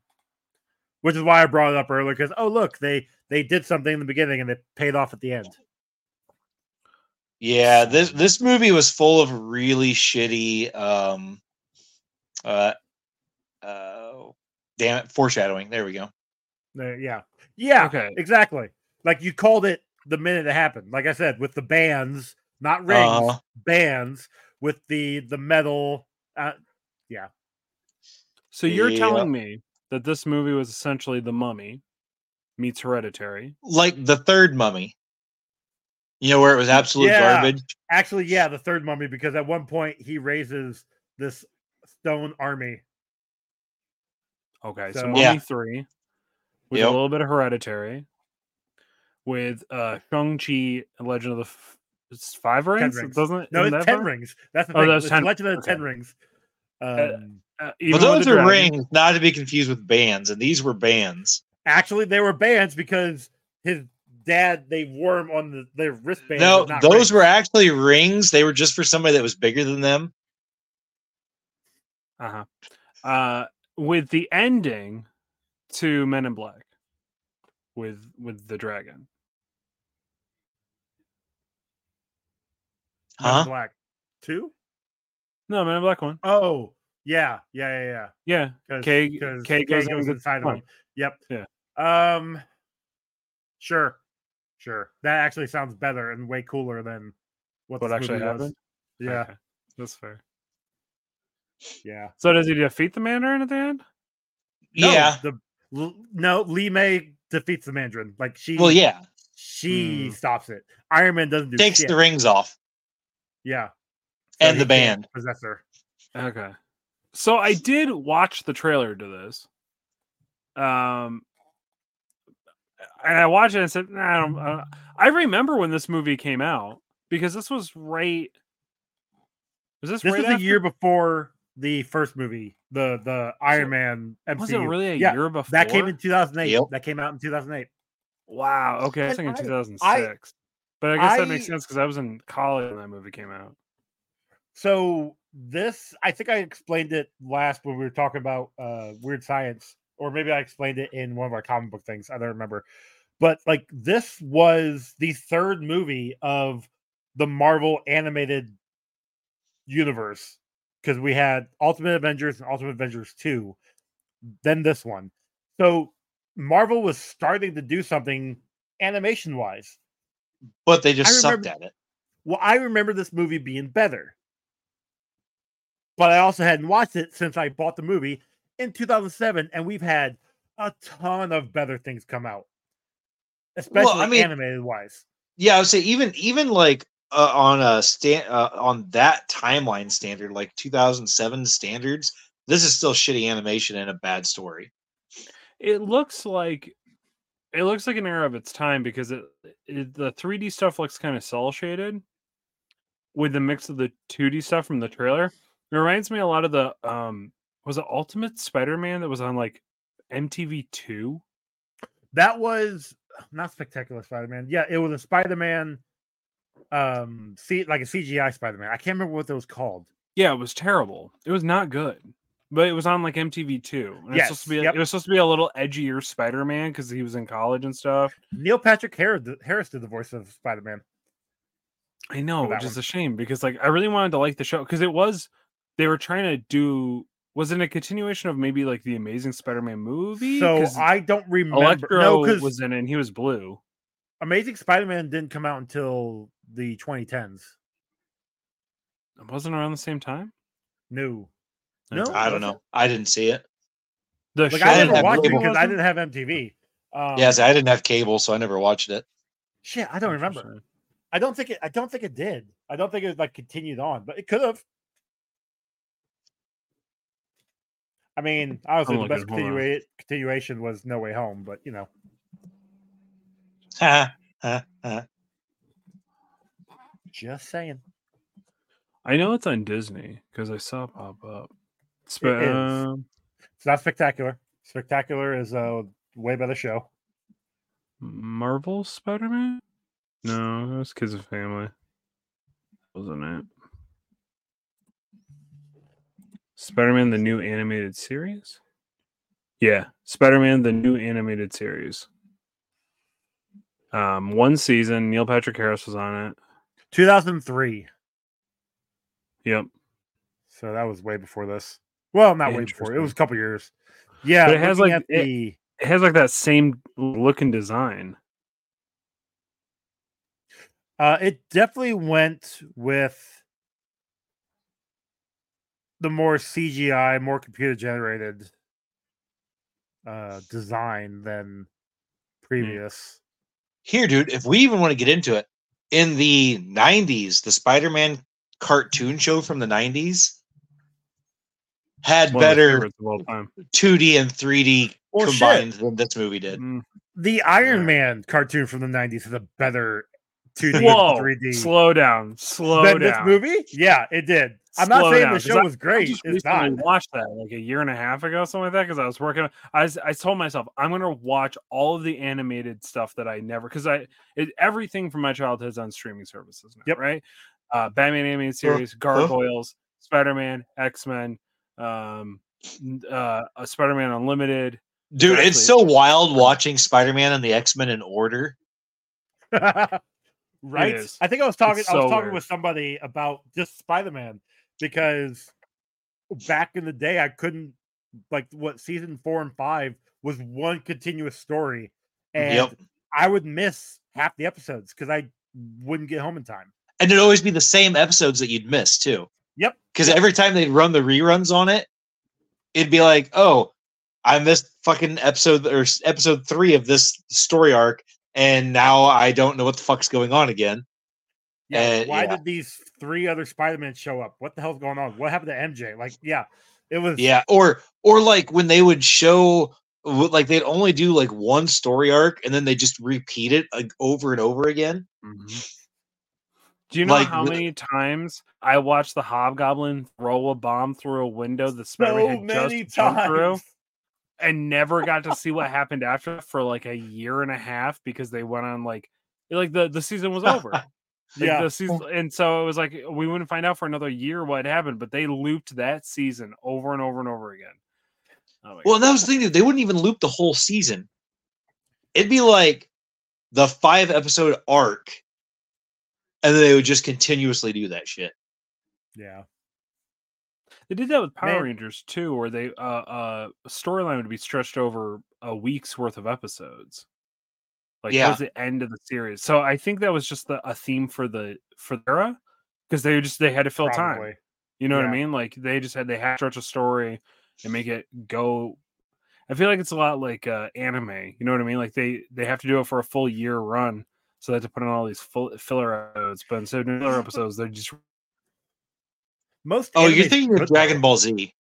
which is why I brought it up earlier. Because oh look, they they did something in the beginning and it paid off at the end. Yeah, this this movie was full of really shitty um uh uh damn it, foreshadowing. There we go. There- yeah, yeah, Okay. exactly. Like you called it the minute it happened. Like I said, with the bands, not rings, Uh-huh. bands with the the metal. Uh, yeah. So you're Yeah. telling me that this movie was essentially The Mummy meets Hereditary. Like the third mummy. You know where it was absolute Yeah. garbage? actually, yeah, the third mummy because at one point he raises this stone army. Okay, so, So- Mummy Yeah. three with Yep. a little bit of Hereditary, with uh Shang Chi, Legend of the F- it's five rings. rings. Doesn't it? No, it's that ten five? rings. That's the Oh, thing. that's It's 10 Legend of the okay. Ten Rings. Um, Uh, But even those are dragon. rings, not to be confused with bands, and these were bands. actually, they were bands because his dad they wore them on the their wristband. no, those rings. were actually rings. They were just for somebody that was bigger than them. Uh-huh. Uh with the ending to Men in Black with with the dragon. Men in Black two. No, Men in Black one. Oh, yeah, yeah, yeah, yeah. Yeah. Because K- K K goes goes, inside of him. Yep. Yeah. Um. Sure, sure. That actually sounds better and way cooler than what, What actually movie was. happened? Yeah, Okay, That's fair. Yeah. So does he defeat the Mandarin at the end? No, yeah. The no, Li Mei defeats the Mandarin. Like she. Well, yeah. She Hmm. stops it. Iron Man doesn't do Takes shit. the rings off. Yeah. And the band. possess her. Okay. So I did watch the trailer to this. Um and I watched it and said, nah, I don't uh, I remember when this movie came out because this was right Was this, This right was a after- year before the first movie, the the Iron Man MCU. Was it really a Yeah, year before? That came in 2008. Yep. That came out in 2008. Wow. Okay, I was And thinking I- 2006. but I guess that makes sense because I was in college when that movie came out. So this, I think I explained it last when we were talking about uh weird science, or maybe I explained it in one of our comic book things. I don't remember. But like this was the third movie of the Marvel animated universe because we had Ultimate Avengers and Ultimate Avengers 2, then this one. So Marvel was starting to do something animation wise. But they just I sucked at it. Well, I remember this movie being better. But I also hadn't watched it since I bought the movie in 2007, and we've had a ton of better things come out, especially mean- animated wise. Yeah, I would say even even like uh, on a stand uh, on that timeline standard, like 2007 standards, this is still shitty animation and a bad story. It looks like it looks like an era of its time because it, it the 3D stuff looks kind of cel shaded with the mix of the 2D stuff from the trailer. It reminds me a lot of the um was it Ultimate Spider-Man that was on like MTV 2? That was not Spectacular Spider Man. Yeah, it was a Spider Man, um, see, like a CGI Spider Man. I can't remember what it was called. Yeah, it was terrible. It was not good. But it was on like MTV 2. And it's supposed to Yes, be yep. it was supposed to be a little edgier Spider-Man cuz he was in college and stuff. Neil Patrick Harris, did the voice of Spider Man. I know, which is a shame because like I really wanted to like the show because it was they were trying to do was it a continuation of maybe like the Amazing Spider-Man movie? So I don't remember. Electro no, because was in it and he was blue. Amazing Spider Man didn't come out until the 2010s. It wasn't around the same time. No. No, I don't know. I didn't see it. The Like show I didn't never have watched it because I didn't have MTV. Um, yeah, see, I didn't have cable, so I never watched it. shit, I don't remember. I don't think it. I don't think it did. I don't think it like continued on, but it could have. I mean, obviously I'm the best looking, hold on. continua- continuation was No Way Home, but you know, Ha, ha, ha. Just saying. I know it's on Disney because I saw it pop up. Sp- is. um, It's not spectacular. Spectacular is a way better show. Marvel Spider-Man? No, it was Kids of Family. Wasn't it? Spider-Man the new animated series? Yeah, Spider Man, the new animated series. Um, one season. Neil Patrick Harris was on it. 2003. Yep. So that was way before this. Well, not way before. It was a couple years. Yeah, But it has, like, it- the It has like that same look and design. Uh, it definitely went with the more CGI, more computer generated uh, design than previous. Here, dude, if we even want to get into it, in the 90s, the Spider Man cartoon show from the 90s had One better favorites of all time. 2D and 3D Well, shit. combined than this movie did. Mm. The Iron Man cartoon from the '90s has a better 2D Whoa! and 3D Slow down. Slow than this movie. Yeah, it did. I'm not saying down, the 'cause show I- was I great. just It's not. watched that like a year and a half ago, something like that. Because I was working, I was, I told myself I'm gonna watch all of the animated stuff that I never, because I, it, everything from my childhood is on streaming services now, Yep. right? Uh, Batman animated series, Gargoyles, Spider Man, X Men, um, uh, uh, Spider Man Unlimited. Dude, it's so wild watching Spider Man and the X Men in order. right? I think I was talking. It's I was talking weird. with somebody about just Spider Man because back in the day, I couldn't like what season four and five was one continuous story, and Yep. I would miss half the episodes because I wouldn't get home in time. And it'd always be the same episodes that you'd miss, too. Yep. Because every time they'd run the reruns on it, it'd be like, oh, I missed fucking episode or episode three of this story arc, and now I don't know what the fuck's going on again. Yeah, Uh, why yeah. did these three other Spider Man show up? What the hell's going on? What happened to MJ? Like, yeah, it was. Yeah, or or like when they would show like they'd only do like one story arc and then they just repeat it like, over and over again. Do you know Like, how many times I watched the Hobgoblin throw a bomb through a window that Spider so had just jumped through? And never got to see what happened after for like a year and a half because they went on like like the the season was over. Like, Yeah. the season, and so it was like we wouldn't find out for another year what happened, but they looped that season over and over and over again. Oh Well, that was the thing. They wouldn't even loop the whole season. It'd be like the five episode arc, and then they would just continuously do that shit. Yeah. They did that with Power Man. Rangers too, where they uh uh storyline would be stretched over a week's worth of episodes. Like Yeah. towards the end of the series. So I think that was just the, a theme for the for the era. Because they just they had to fill time. You know what I mean? Like they just had they had to stretch a story and make it go. I feel like it's a lot like uh, anime. You know what I mean? Like they they have to do it for a full year run, so they have to put in all these full filler episodes. But instead of filler episodes, they're just Most. Oh, you're thinking of Dragon. Ball Z.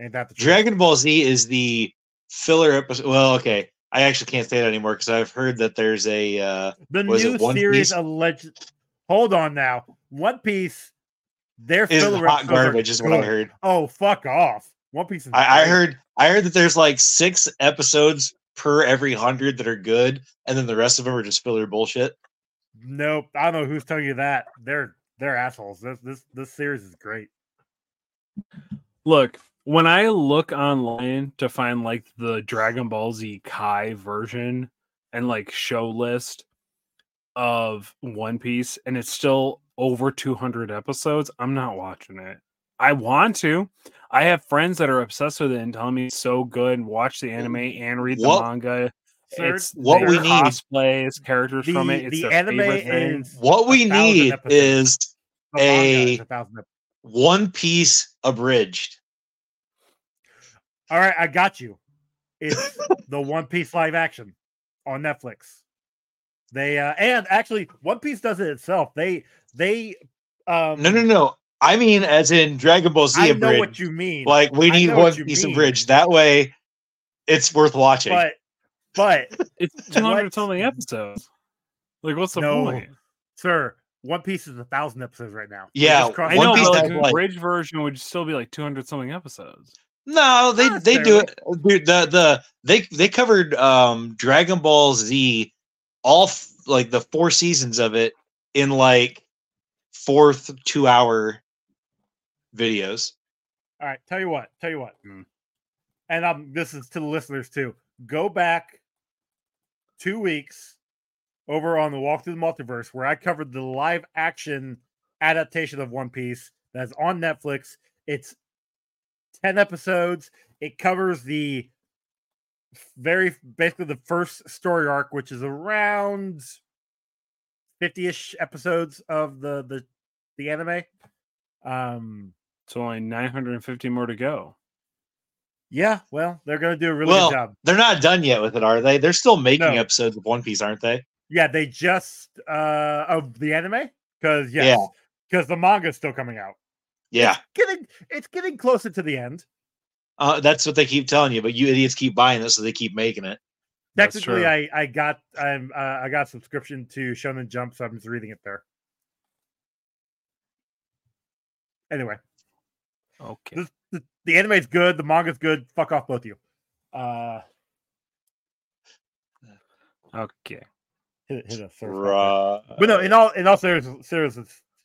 Ain't that the truth? Dragon Ball Z is the filler episode. Well, okay, I actually can't say that anymore because I've heard that there's a. Uh, The new series Piece? alleged. Hold on now. One Piece. Their is filler hot garbage, is what I heard. Oh, fuck off. One Piece. I, I heard I heard that there's like six episodes per every hundred that are good, and then the rest of them are just filler bullshit. Nope. I don't know who's telling you that. They're they're assholes. This this this series is great. Look, when I look online to find like the Dragon Ball Z Kai version and like show list of One Piece and it's still over 200 episodes, I'm not watching it. I want to. I have friends that are obsessed with it and telling me it's so good watch the anime and read the What- manga. Sir, It's what we need- cosplays characters The, from it. It's the anime favorite is What we need is The manga is a- a One Piece abridged. All right, I got you. It's the One Piece live action on Netflix. They uh and actually One Piece does it itself. They they um No, no, no. I mean, as in Dragon Ball Z I know what you mean. like we need One Piece mean. abridged. That way, it's worth watching. but but It's 200 What? something episodes. Like, what's the No, point? sir, One Piece is a thousand episodes right now. Yeah, just crossed I One know, Piece but like, the like- bridge version would still be like 200 something episodes. No, they Not they do it. Dude, the the they they covered um Dragon Ball Z, all f- like the four seasons of it in like fourth two hour videos. All right, tell you what, tell you what. Hmm. And um, this is to the listeners too. Go back two weeks over on the Walk Through the Multiverse, where I covered the live action adaptation of One Piece that's on Netflix. It's 10 episodes. It covers the very basically the first story arc, which is around 50-ish episodes of the the the anime. Um It's only 950 more to go. Yeah, well, they're gonna do a really Well, good job. They're not done yet with it, are they? They're still making No. episodes of One Piece, aren't they? Yeah, they just uh of the anime because yes, Yeah. because the manga's still coming out. Yeah. Getting it's getting closer to the end. Uh, that's what they keep telling you, but you idiots keep buying it, so they keep making it. That's Technically, true. I I got I'm uh, I got a subscription to Shonen Jump, so I'm just reading it there. Anyway, Okay. the, the, the anime's good, the manga's good. Fuck off, both of you. Uh, Okay. hit, hit a surf. Right. But no, in all in all serious, serious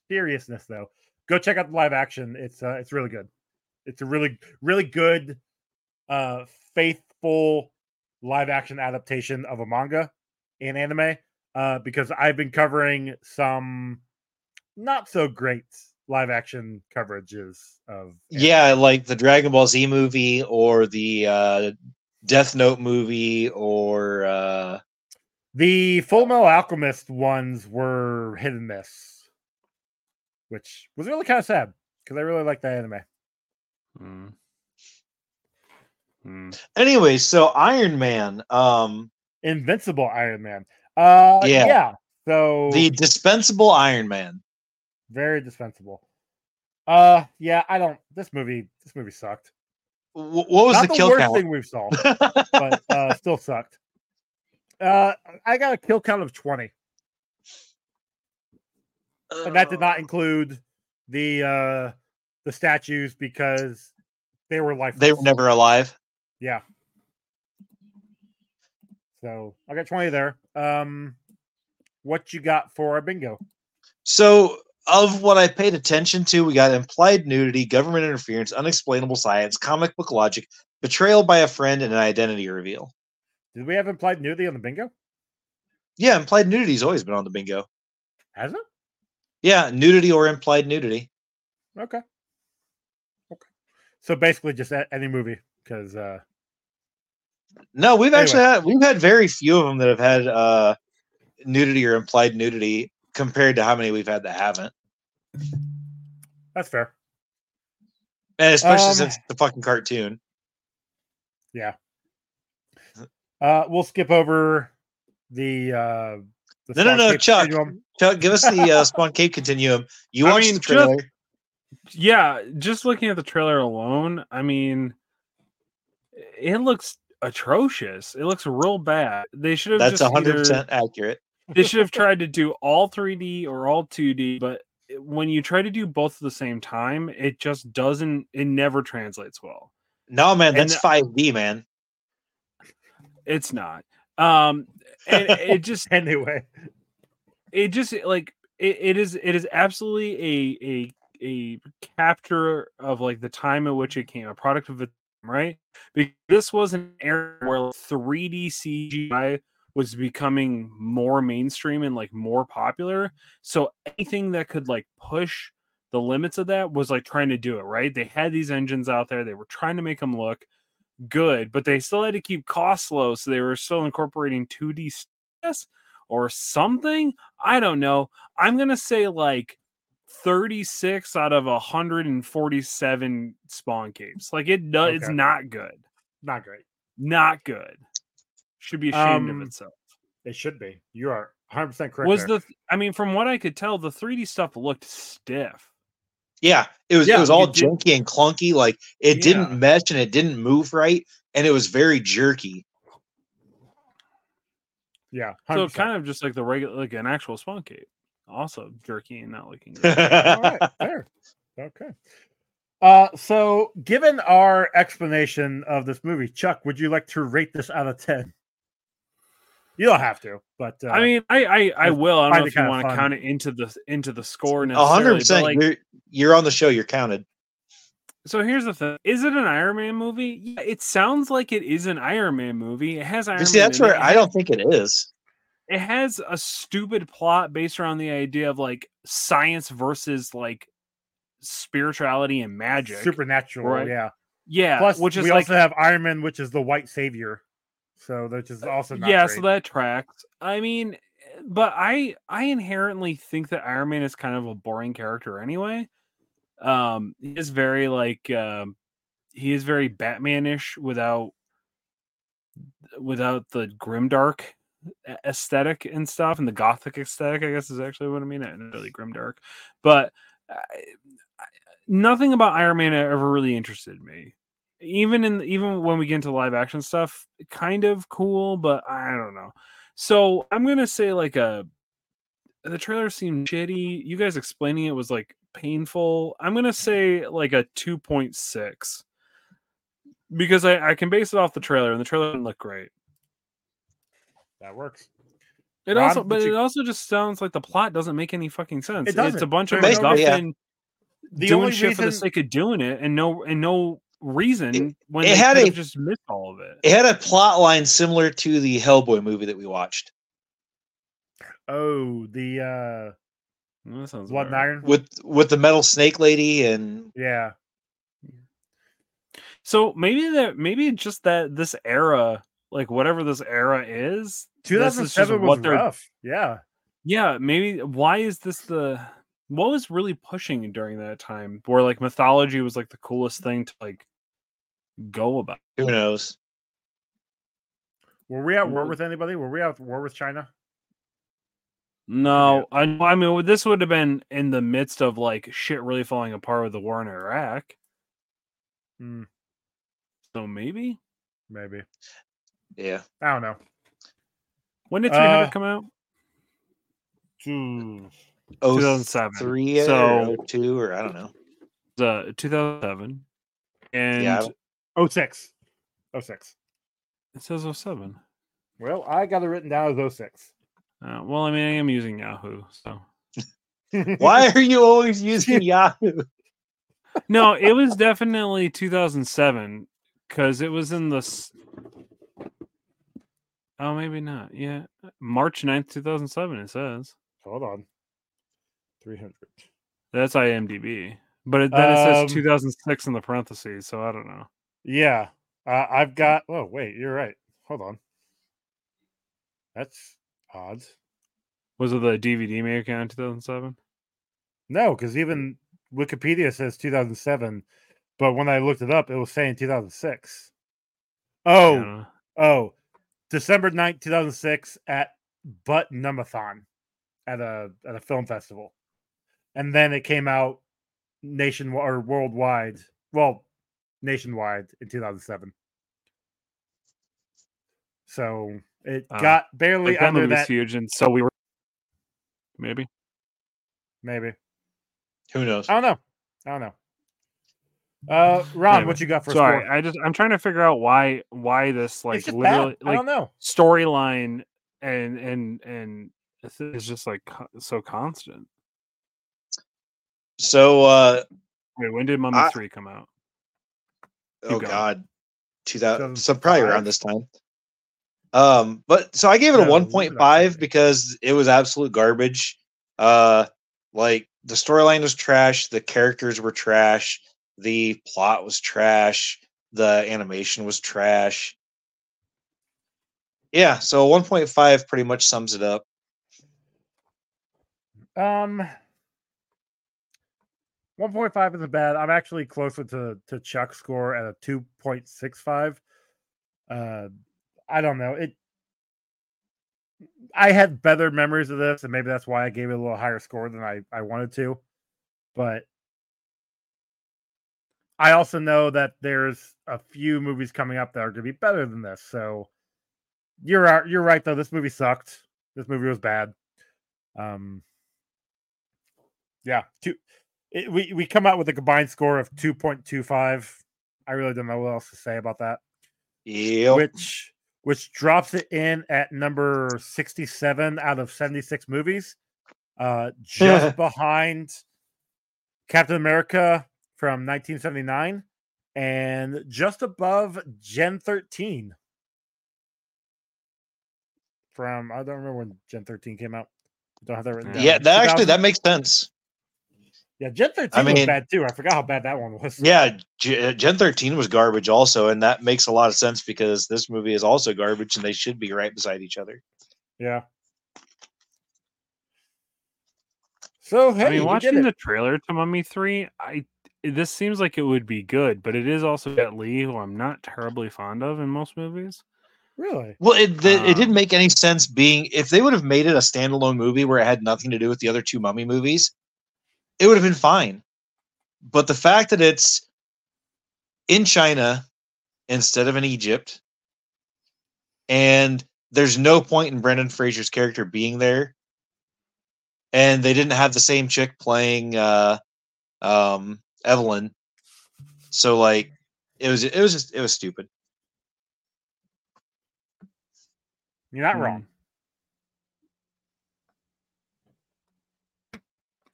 seriousness though, go check out the live action. It's uh, it's really good. It's a really really good, uh, faithful live action adaptation of a manga in anime. Uh, because I've been covering some not so great live action coverages of Yeah, like the Dragon Ball Z movie or the uh, Death Note movie or uh, The Full Metal Alchemist ones were hit and miss, which was really kind of sad because I really like that anime. Mm. Mm. anyway. So Iron Man, um, Invincible Iron Man. Uh, Yeah. yeah. So the dispensable Iron Man. Very dispensable. Uh, yeah. I don't. This movie. This movie sucked. What was Not the, the, kill worst count? thing we've saw, but uh, still sucked. Uh, I got a kill count of twenty, and that did not include the uh the statues because they were lifeless. They were never alive. Yeah. So I got 20 there. Um what you got for our bingo? So, of what I paid attention to, we got implied nudity, government interference, unexplainable science, comic book logic, betrayal by a friend, and an identity reveal. Did we have implied nudity on the bingo? Yeah, implied nudity's always been on the bingo. Has it? Yeah, nudity or implied nudity. Okay. Okay. So basically just any movie because uh No, we've Anyway. actually had we've had very few of them that have had uh nudity or implied nudity compared to how many we've had that haven't. that's fair. And especially Um, since the fucking cartoon. Yeah. Uh we'll skip over the uh the No, no, no, Chuck. Continuum. Chuck, give us the uh, Spawn Cape Continuum. You I watched mean, the just- trailer. Yeah, just looking at the trailer alone, I mean, it looks atrocious. It looks real bad. They should have That's just one hundred percent accurate. They should have tried to do all 3D or all 2D, but when you try to do both at the same time, it just doesn't. It never translates well. No, man, that's five D, man. It's not. Um, and it just Anyway. it just like it, it is it is absolutely a a a capture of like the time at which it came a product of it right because this was an era where 3d cgi was becoming more mainstream and like more popular so anything that could like push the limits of that was like trying to do it right? They had these engines out there they were trying to make them look good but they still had to keep costs low so they were still incorporating 2d status or something? I don't know. I'm gonna say like 36 out of 147 spawn capes like it does it's not good. Not great. not good should be ashamed Um, of itself It should be. You are 100% correct. was there. the i mean from what i could tell the 3d stuff looked stiff Yeah, it was Yeah, it was all you did- junky and clunky. Like it Yeah. didn't mesh and it didn't move right, and it was very jerky. Yeah. so 100%. kind of just like the regular like an actual spawn cape also jerky and not looking good All right, fair. Okay. Uh, so given our explanation of this movie, Chuck, would you like to rate this out of ten? You don't have to, but uh, I mean, I I, I I will. I don't find know if you want to count it into the into the score A hundred percent. Like, You're you're on the show. You're counted. So here's the thing: Is it an Iron Man movie? Yeah, it sounds like it is an Iron Man movie. It has Iron see, Man. that's where It I don't think it is. It has a stupid plot based around the idea of like science versus like spirituality and magic. Supernatural, right? yeah. yeah, Plus, which is we like also have Iron Man, which is the white savior. So which is also not yeah, great. so that tracks. I mean, but I I inherently think that Iron Man is kind of a boring character anyway. Um, he is very like um, he is very Batman-ish without without the grimdark aesthetic and stuff, and the gothic aesthetic. I guess is actually what I mean. Not really grimdark, but I, I, nothing about Iron Man ever really interested me even in even when we get into live action stuff kind of cool but i don't know. So i'm gonna say like a the trailer seemed shitty. You guys explaining it was like painful. I'm gonna say like a 2.6 because i i can base it off the trailer and the trailer didn't look great. That works. it Ron, also but you- it also just sounds like the plot doesn't make any fucking sense. It it's a bunch of There's no- yeah. MacGuffin The doing only shit for the sake of doing it and no and no reason when it they had a- just missed all of it It had a plot line similar to the Hellboy movie that we watched Oh, the uh that sounds Blood and right. Iron. with with the metal snake lady and Yeah. So maybe that maybe just that this era, like whatever this era is, this is 2007 was what they're rough. Yeah. yeah, maybe why is this the what was really pushing during that time where like mythology was like the coolest thing to like go about. who knows? Were we at war with anybody? Were we at war with China? No, I, I mean this would have been in the midst of like shit really falling apart with the war in Iraq. Hmm, So maybe maybe. Yeah. I don't know. when did 300 Uh, come out? Hmm. Oh, 2007. three So- or two or I don't know. The 2007, and Yeah. Oh six. Oh six. it says 07. Well, I got it written down as 06. Uh, well, I mean, I am using Yahoo, so Why are you always using Yahoo? no, it was definitely 2007 because it was in the. s- Oh, maybe not. Yeah, March 9th, 2007. It says Hold on. 300. that's IMDb, but it, then it says Um, 2006 in the parentheses. So I don't know. Yeah. Uh, I've got. Oh, wait. You're right. Hold on. That's odd. Was it the DVD maker in 2007? No, because even Wikipedia says 2007, but when I looked it up, it was saying 2006. Oh, Yeah. oh, December 9th, 2006 at Butt-Numb-A-Thon at a at a film festival. And then it came out nation or worldwide. Well, nationwide in 2007. So it Uh, got barely Like that under movie was huge, and so we were maybe. Maybe Who knows? I don't know. I don't know. Uh, Ron, Anyway, what you got for a Sorry, score? I just I'm trying to figure out why why this like literally bad. I like don't know. storyline and and and it's it's just like so constant. So uh Wait, when did Mummy I- Three come out? Oh going. god. 2000 so probably around this time. Um but so I gave it a did I 1.5 because it was absolute garbage. Uh like the storyline was trash, the characters were trash, the plot was trash, the animation was trash. Yeah, so 1.5 pretty much sums it up. Um, one point five isn't bad. I'm actually closer to to Chuck's score at a two point six five. Uh, I don't know it. I had better memories of this, and maybe that's why I gave it a little higher score than I I wanted to. But I also know that there's a few movies coming up that are going to be better than this. So you're out- you're right though. This movie sucked. This movie was bad. Um, yeah, two. It, we we come out with a combined score of two point two five. I really don't know what else to say about that. Yep. Which which drops it in at number sixty seven out of seventy six movies, uh, just behind Captain America, from 1979 and just above Gen 13 from I don't remember when Gen 13 came out. Don't have that written down. Yeah, that actually that makes sense. Yeah, Gen 13 I was bad too. I forgot how bad that one was. Yeah, G- Gen 13 was garbage also, and that makes a lot of sense because this movie is also garbage, and they should be right beside each other. Yeah. So hey, I mean, watching the trailer to Mummy Three, I this seems like it would be good, but it is also Jet Li, who I'm not terribly fond of in most movies. really. Well, it the, it didn't Um, make any sense being if they would have made it a standalone movie where it had nothing to do with the other two Mummy movies, it would have been fine. But the fact that it's in China instead of in Egypt, and there's no point in Brendan Fraser's character being there, and they didn't have the same chick playing uh, um, Evelyn, so like it was it was just it was stupid. You're not Hmm. wrong.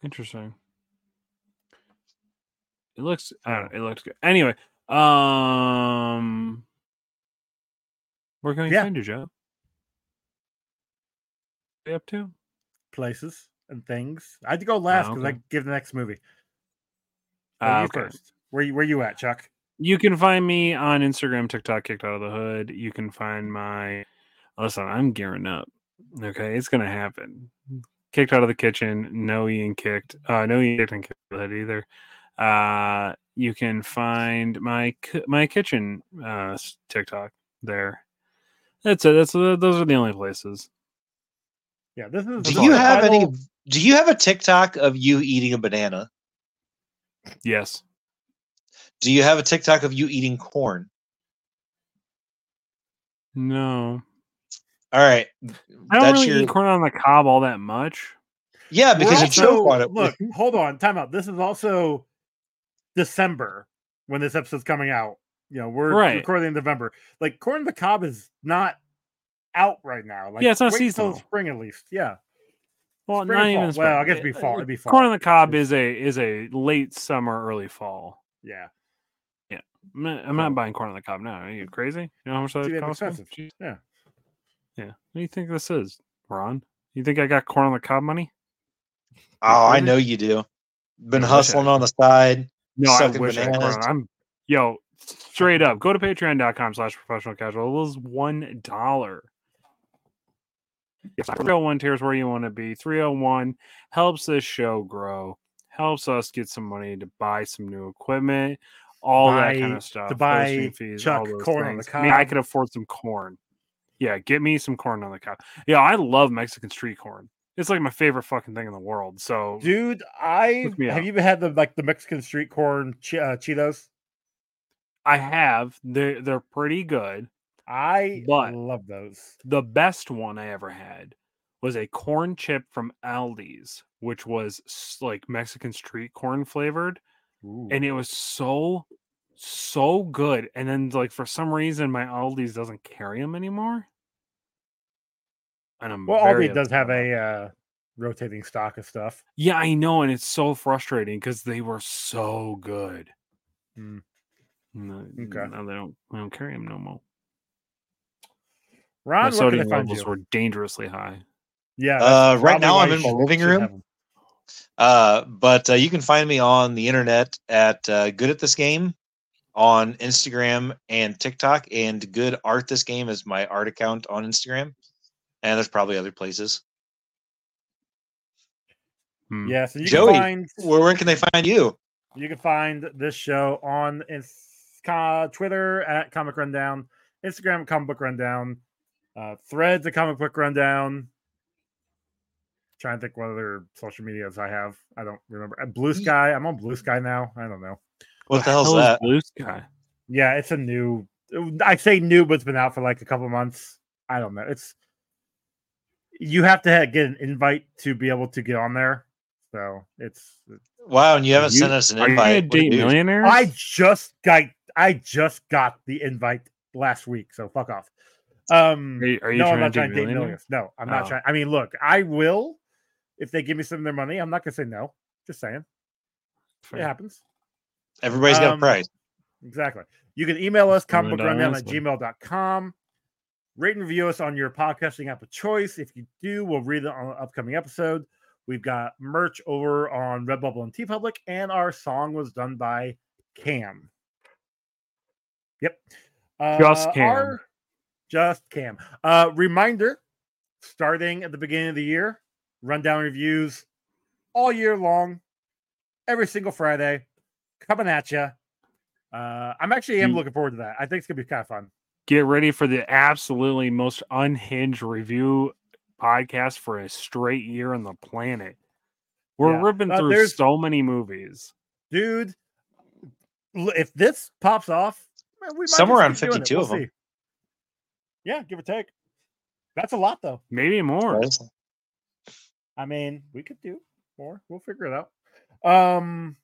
Interesting. It looks. I don't know. It looks good. Anyway, um, where can we Yeah. find you, Joe? You up to? Places and things. I had to go last because okay. I give the next movie. Uh, you okay. first. Where you where you at, Chuck? You can find me on Instagram, TikTok, kicked out of the hood. You can find my listen, I'm gearing up. Okay, it's gonna happen. Kicked out of the kitchen, no eating kicked. Uh no eating kicked and kicked the hood either. Uh you can find my my kitchen uh s- TikTok there. That's it. That's uh, those are the only places. Yeah, this is. Do you have any? Do you have a TikTok of you eating a banana? Yes. Do you have a TikTok of you eating corn? No. All right, I don't that's really your eat corn on the cob all that much. yeah We're because you also- choke on it. Look, hold on, time out. This is also December when this episode's coming out. You know, we're Right. recording in November. Like corn on the cob is not out right now. Like Yeah, it's not wait till seasonal. spring at least. Yeah. Well, Spring not and fall. even. Well, I guess it'd be fall. It'd be fall. Corn on the cob is a is a late summer, early fall. Yeah. I'm not, I'm not buying corn on the cob now. Are you crazy? You know how much that Too costs? expensive. Jeez. Yeah. Yeah. What do you think this is, Ron? You think I got corn on the cob money? oh, I know you do. Been I wish I hustling on the side. No, I wish I could. I'm yo straight up. Go to patreon.com slash professional casual. It was one dollar. Yes, 301 tiers where you want to be. 301 helps this show grow, helps us get some money to buy some new equipment, all that kind of stuff. to buy fees, Chuck corn on the things. I mean, I cob. could afford some corn. Yeah, get me some corn on the cob. Yeah, I love Mexican street corn. It's like my favorite fucking thing in the world. So Dude, I have you had the like the Mexican street corn che- uh, Cheetos? I have. They're they're pretty good. I But- love those. the best one I ever had was a corn chip from Aldi's, which was like Mexican street corn flavored, Ooh. and it was so so good. And then like for some reason my Aldi's doesn't carry them anymore. And I'm well, very Aldi does have a uh, rotating stock of stuff. yeah, I know, and it's so frustrating because they were so good. Hmm. No, Okay. now they don't. I don't carry them no more. Ron, My where sodium levels you? were dangerously high. Yeah. Uh, right now I'm in my living room. Uh, but uh, you can find me on the internet at uh, Good at This Game on Instagram and TikTok, and Good Art This Game is my art account on Instagram, and there's probably other places. Hmm. Yes, and you Joey, can find Where, where can they find you? you can find this show on ins- Twitter at Comic Rundown, Instagram Comic Book Rundown, uh, Threads at Comic Book Rundown. Trying to think what other social medias I have. I don't remember. Uh, Blue Sky. I'm on Blue Sky now. I don't know. What the hell's hell that? Blue Sky? Yeah, it's a new. I say new, but it's been out for like a couple months. I don't know. It's you have to get an invite to be able to get on there. So it's. Wow, and you haven't You- sent us an Are you invite. gonna a date dude. millionaires? I just got. I just got the invite last week. So fuck off. Um, Are you, are you no, I'm not to trying date to date millionaires? millions. No, I'm not Oh. trying. I mean, look, I will if they give me some of their money. I'm not gonna say no. Just saying, it happens. Everybody's got Um, a price. Exactly. You can email us Rundown comicbookrundown at Wrestling. gmail.com. Rate and review us on your podcasting app of choice. If you do, we'll read it on an upcoming episode. We've got merch over on Redbubble and TeePublic, and our song was done by Cam. Yep. Uh, Just Cam. our- just Cam. Uh, reminder starting at the beginning of the year, rundown reviews all year long, every single Friday, coming at you. Uh, I'm actually am looking forward to that. I think it's gonna be kind of fun. Get ready for the absolutely most unhinged review podcast for a straight year on the planet. We're Yeah. ripping Uh, through there's- so many movies. dude. If this pops off, we might Somewhere just around keep doing it. 52 We'll of 'em. see. Yeah, give or take. That's a lot, though. Maybe more. Guys. I mean, we could do more. We'll figure it out. Um,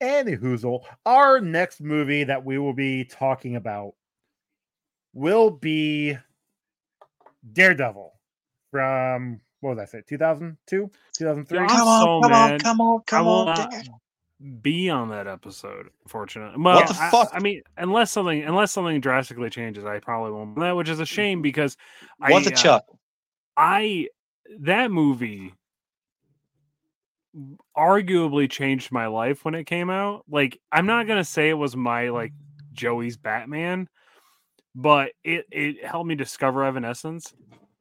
any hoozle. Our next movie that we will be talking about will be Daredevil from what was I say? 2002, 2003. Yeah, I'm Come on, come on, come on, I come will on. not be on that episode, unfortunately. Well, the I- fuck? I, mean, unless something unless something drastically changes, I probably won't. That which is a shame because What I, the uh, chuck? I that movie arguably changed my life when it came out. Like I'm not gonna say it was my like Joey's Batman, but it it helped me discover Evanescence.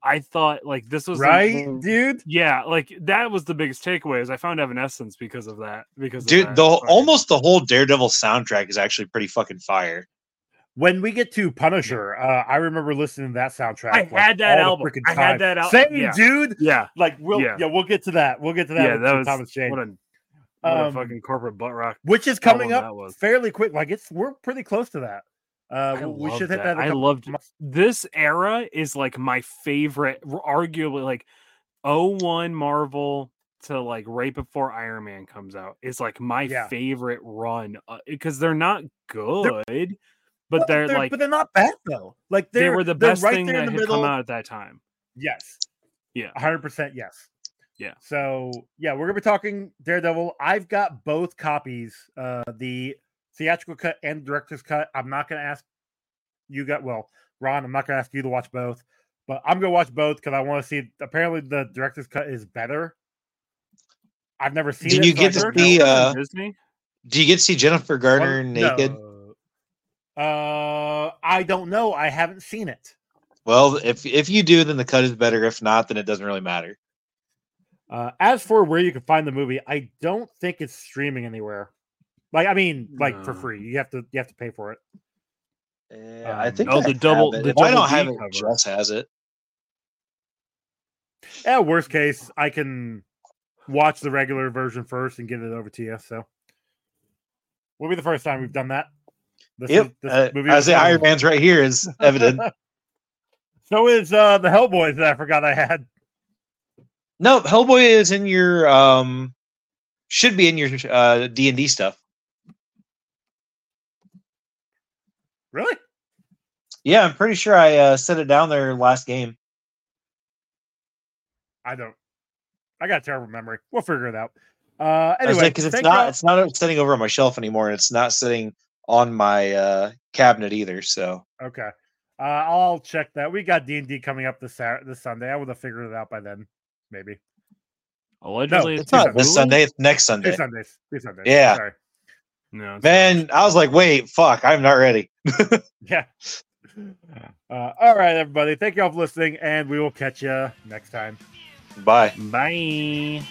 I thought like this was the- right, the- dude? yeah, like that was the biggest takeaway is I found Evanescence because of that. Because of Dude, that. the fucking- almost the whole Daredevil soundtrack is actually pretty fucking fire. When we get to Punisher, uh, I remember listening to that soundtrack. I had that album. freaking I had that al- Same, yeah. dude. yeah, Like, we'll yeah. Yeah. we'll get to that. We'll get to that. yeah, that was Thomas Jane. what a what a Um, fucking corporate butt rock. which is coming album up fairly quick. Like it's we're pretty close to that. Uh, we should hit that. that. in a I loved months. this era is like my favorite, arguably like 01 Marvel to like right before Iron Man comes out is like my Yeah. favorite run because they're not They're- good, but Well, they're, like but they're not bad though. Like they were the best right thing there that in had the middle. come out at that time. Yes. Yeah. hundred percent. Yes. Yeah. So yeah, we're gonna be talking Daredevil. I've got both copies, uh, the theatrical cut and director's cut. I'm not gonna ask you got well, Ron. I'm not gonna ask you to watch both, but I'm gonna watch both because I want to see. Apparently, the director's cut is better. I've never seen. Did it, you so get to see, uh, Disney? Do you get to see Jennifer Garner One- naked? no. Uh, I don't know. I haven't seen it. Well, if if you do, then the cut is better. If not, then it doesn't really matter. Uh, as for where you can find the movie, I don't think it's streaming anywhere. Like, I mean, like for free. You have to you have to pay for it. Yeah, I Um, think oh, I the have double- it. the If I don't have it, cover. Jess has it. At worst case, I can watch the regular version first and get it over to you. So, will be the first time we've done that. This Yep. is- this Uh, movie I say done. Iron Man's right here is evident. so is uh the Hellboys that I forgot I had. no, Hellboy is in your um should be in your uh D and D stuff. Really? Yeah, I'm pretty sure I uh, set it down there last game. I don't. I got a terrible memory. We'll figure it out. Uh, anyway, because it's not y'all- it's not sitting over on my shelf anymore, and it's not sitting on my uh cabinet either. So Okay. Uh, I'll check that. We got D and D coming up this Sat- this Sunday. I would have figured it out by then, maybe. Allegedly, it's it's not on this Sunday; it's next Two Sunday. Sundays. Two Sundays. Yeah. Sorry. No, it's not. Man, I was like, wait, fuck, I'm not ready. Yeah. Uh, all right, everybody. Thank you all for listening, and we will catch you next time. Bye. Bye.